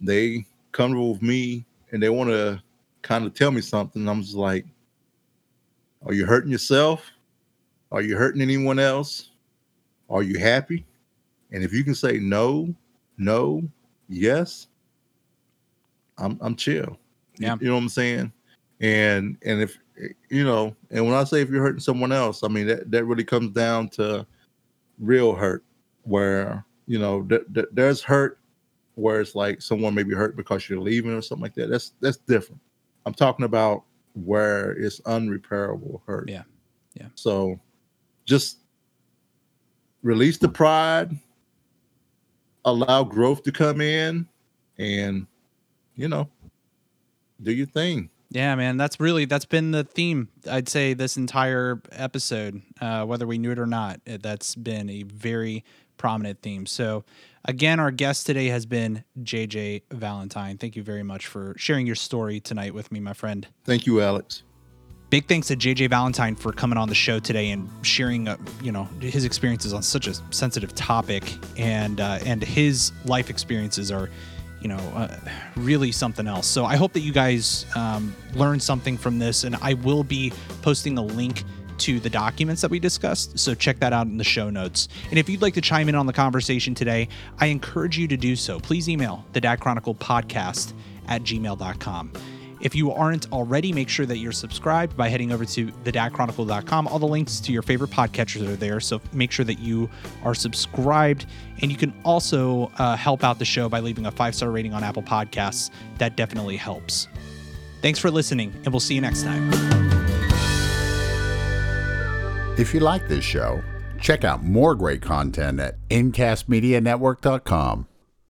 they come with me and they want to kind of tell me something. I'm just like, are you hurting yourself? Are you hurting anyone else? Are you happy? And if you can say no, no, yes, I'm I'm chill. Yeah. you know what I'm saying. And and if you know, and when I say if you're hurting someone else, I mean that that really comes down to real hurt where you know th- th- there's hurt where it's like someone may be hurt because you're leaving or something like that that's that's different i'm talking about where it's unrepairable hurt Yeah. Yeah. so just release the pride allow growth to come in and you know do your thing Yeah, man, that's really that's been the theme. I'd say this entire episode, uh, whether we knew it or not, that's been a very prominent theme. So, again, our guest today has been JJ Valentine. Thank you very much for sharing your story tonight with me, my friend. thank you alex Big thanks to JJ Valentine for coming on the show today and sharing, uh, you know, his experiences on such a sensitive topic, and uh, and his life experiences are, you know, uh, really something else. So I hope that you guys um, learned something from this, and I will be posting a link to the documents that we discussed. So check that out in the show notes. And if you'd like to chime in on the conversation today, I encourage you to do so. Please email the Dad Chronicle podcast at gmail.com. If you aren't already, make sure that you're subscribed by heading over to thedadchronicle.com. All the links to your favorite podcatchers are there, so make sure that you are subscribed. And you can also uh, help out the show by leaving a five star rating on Apple Podcasts. That definitely helps. Thanks for listening, and we'll see you next time. If you like this show, check out more great content at incastmedianetwork.com.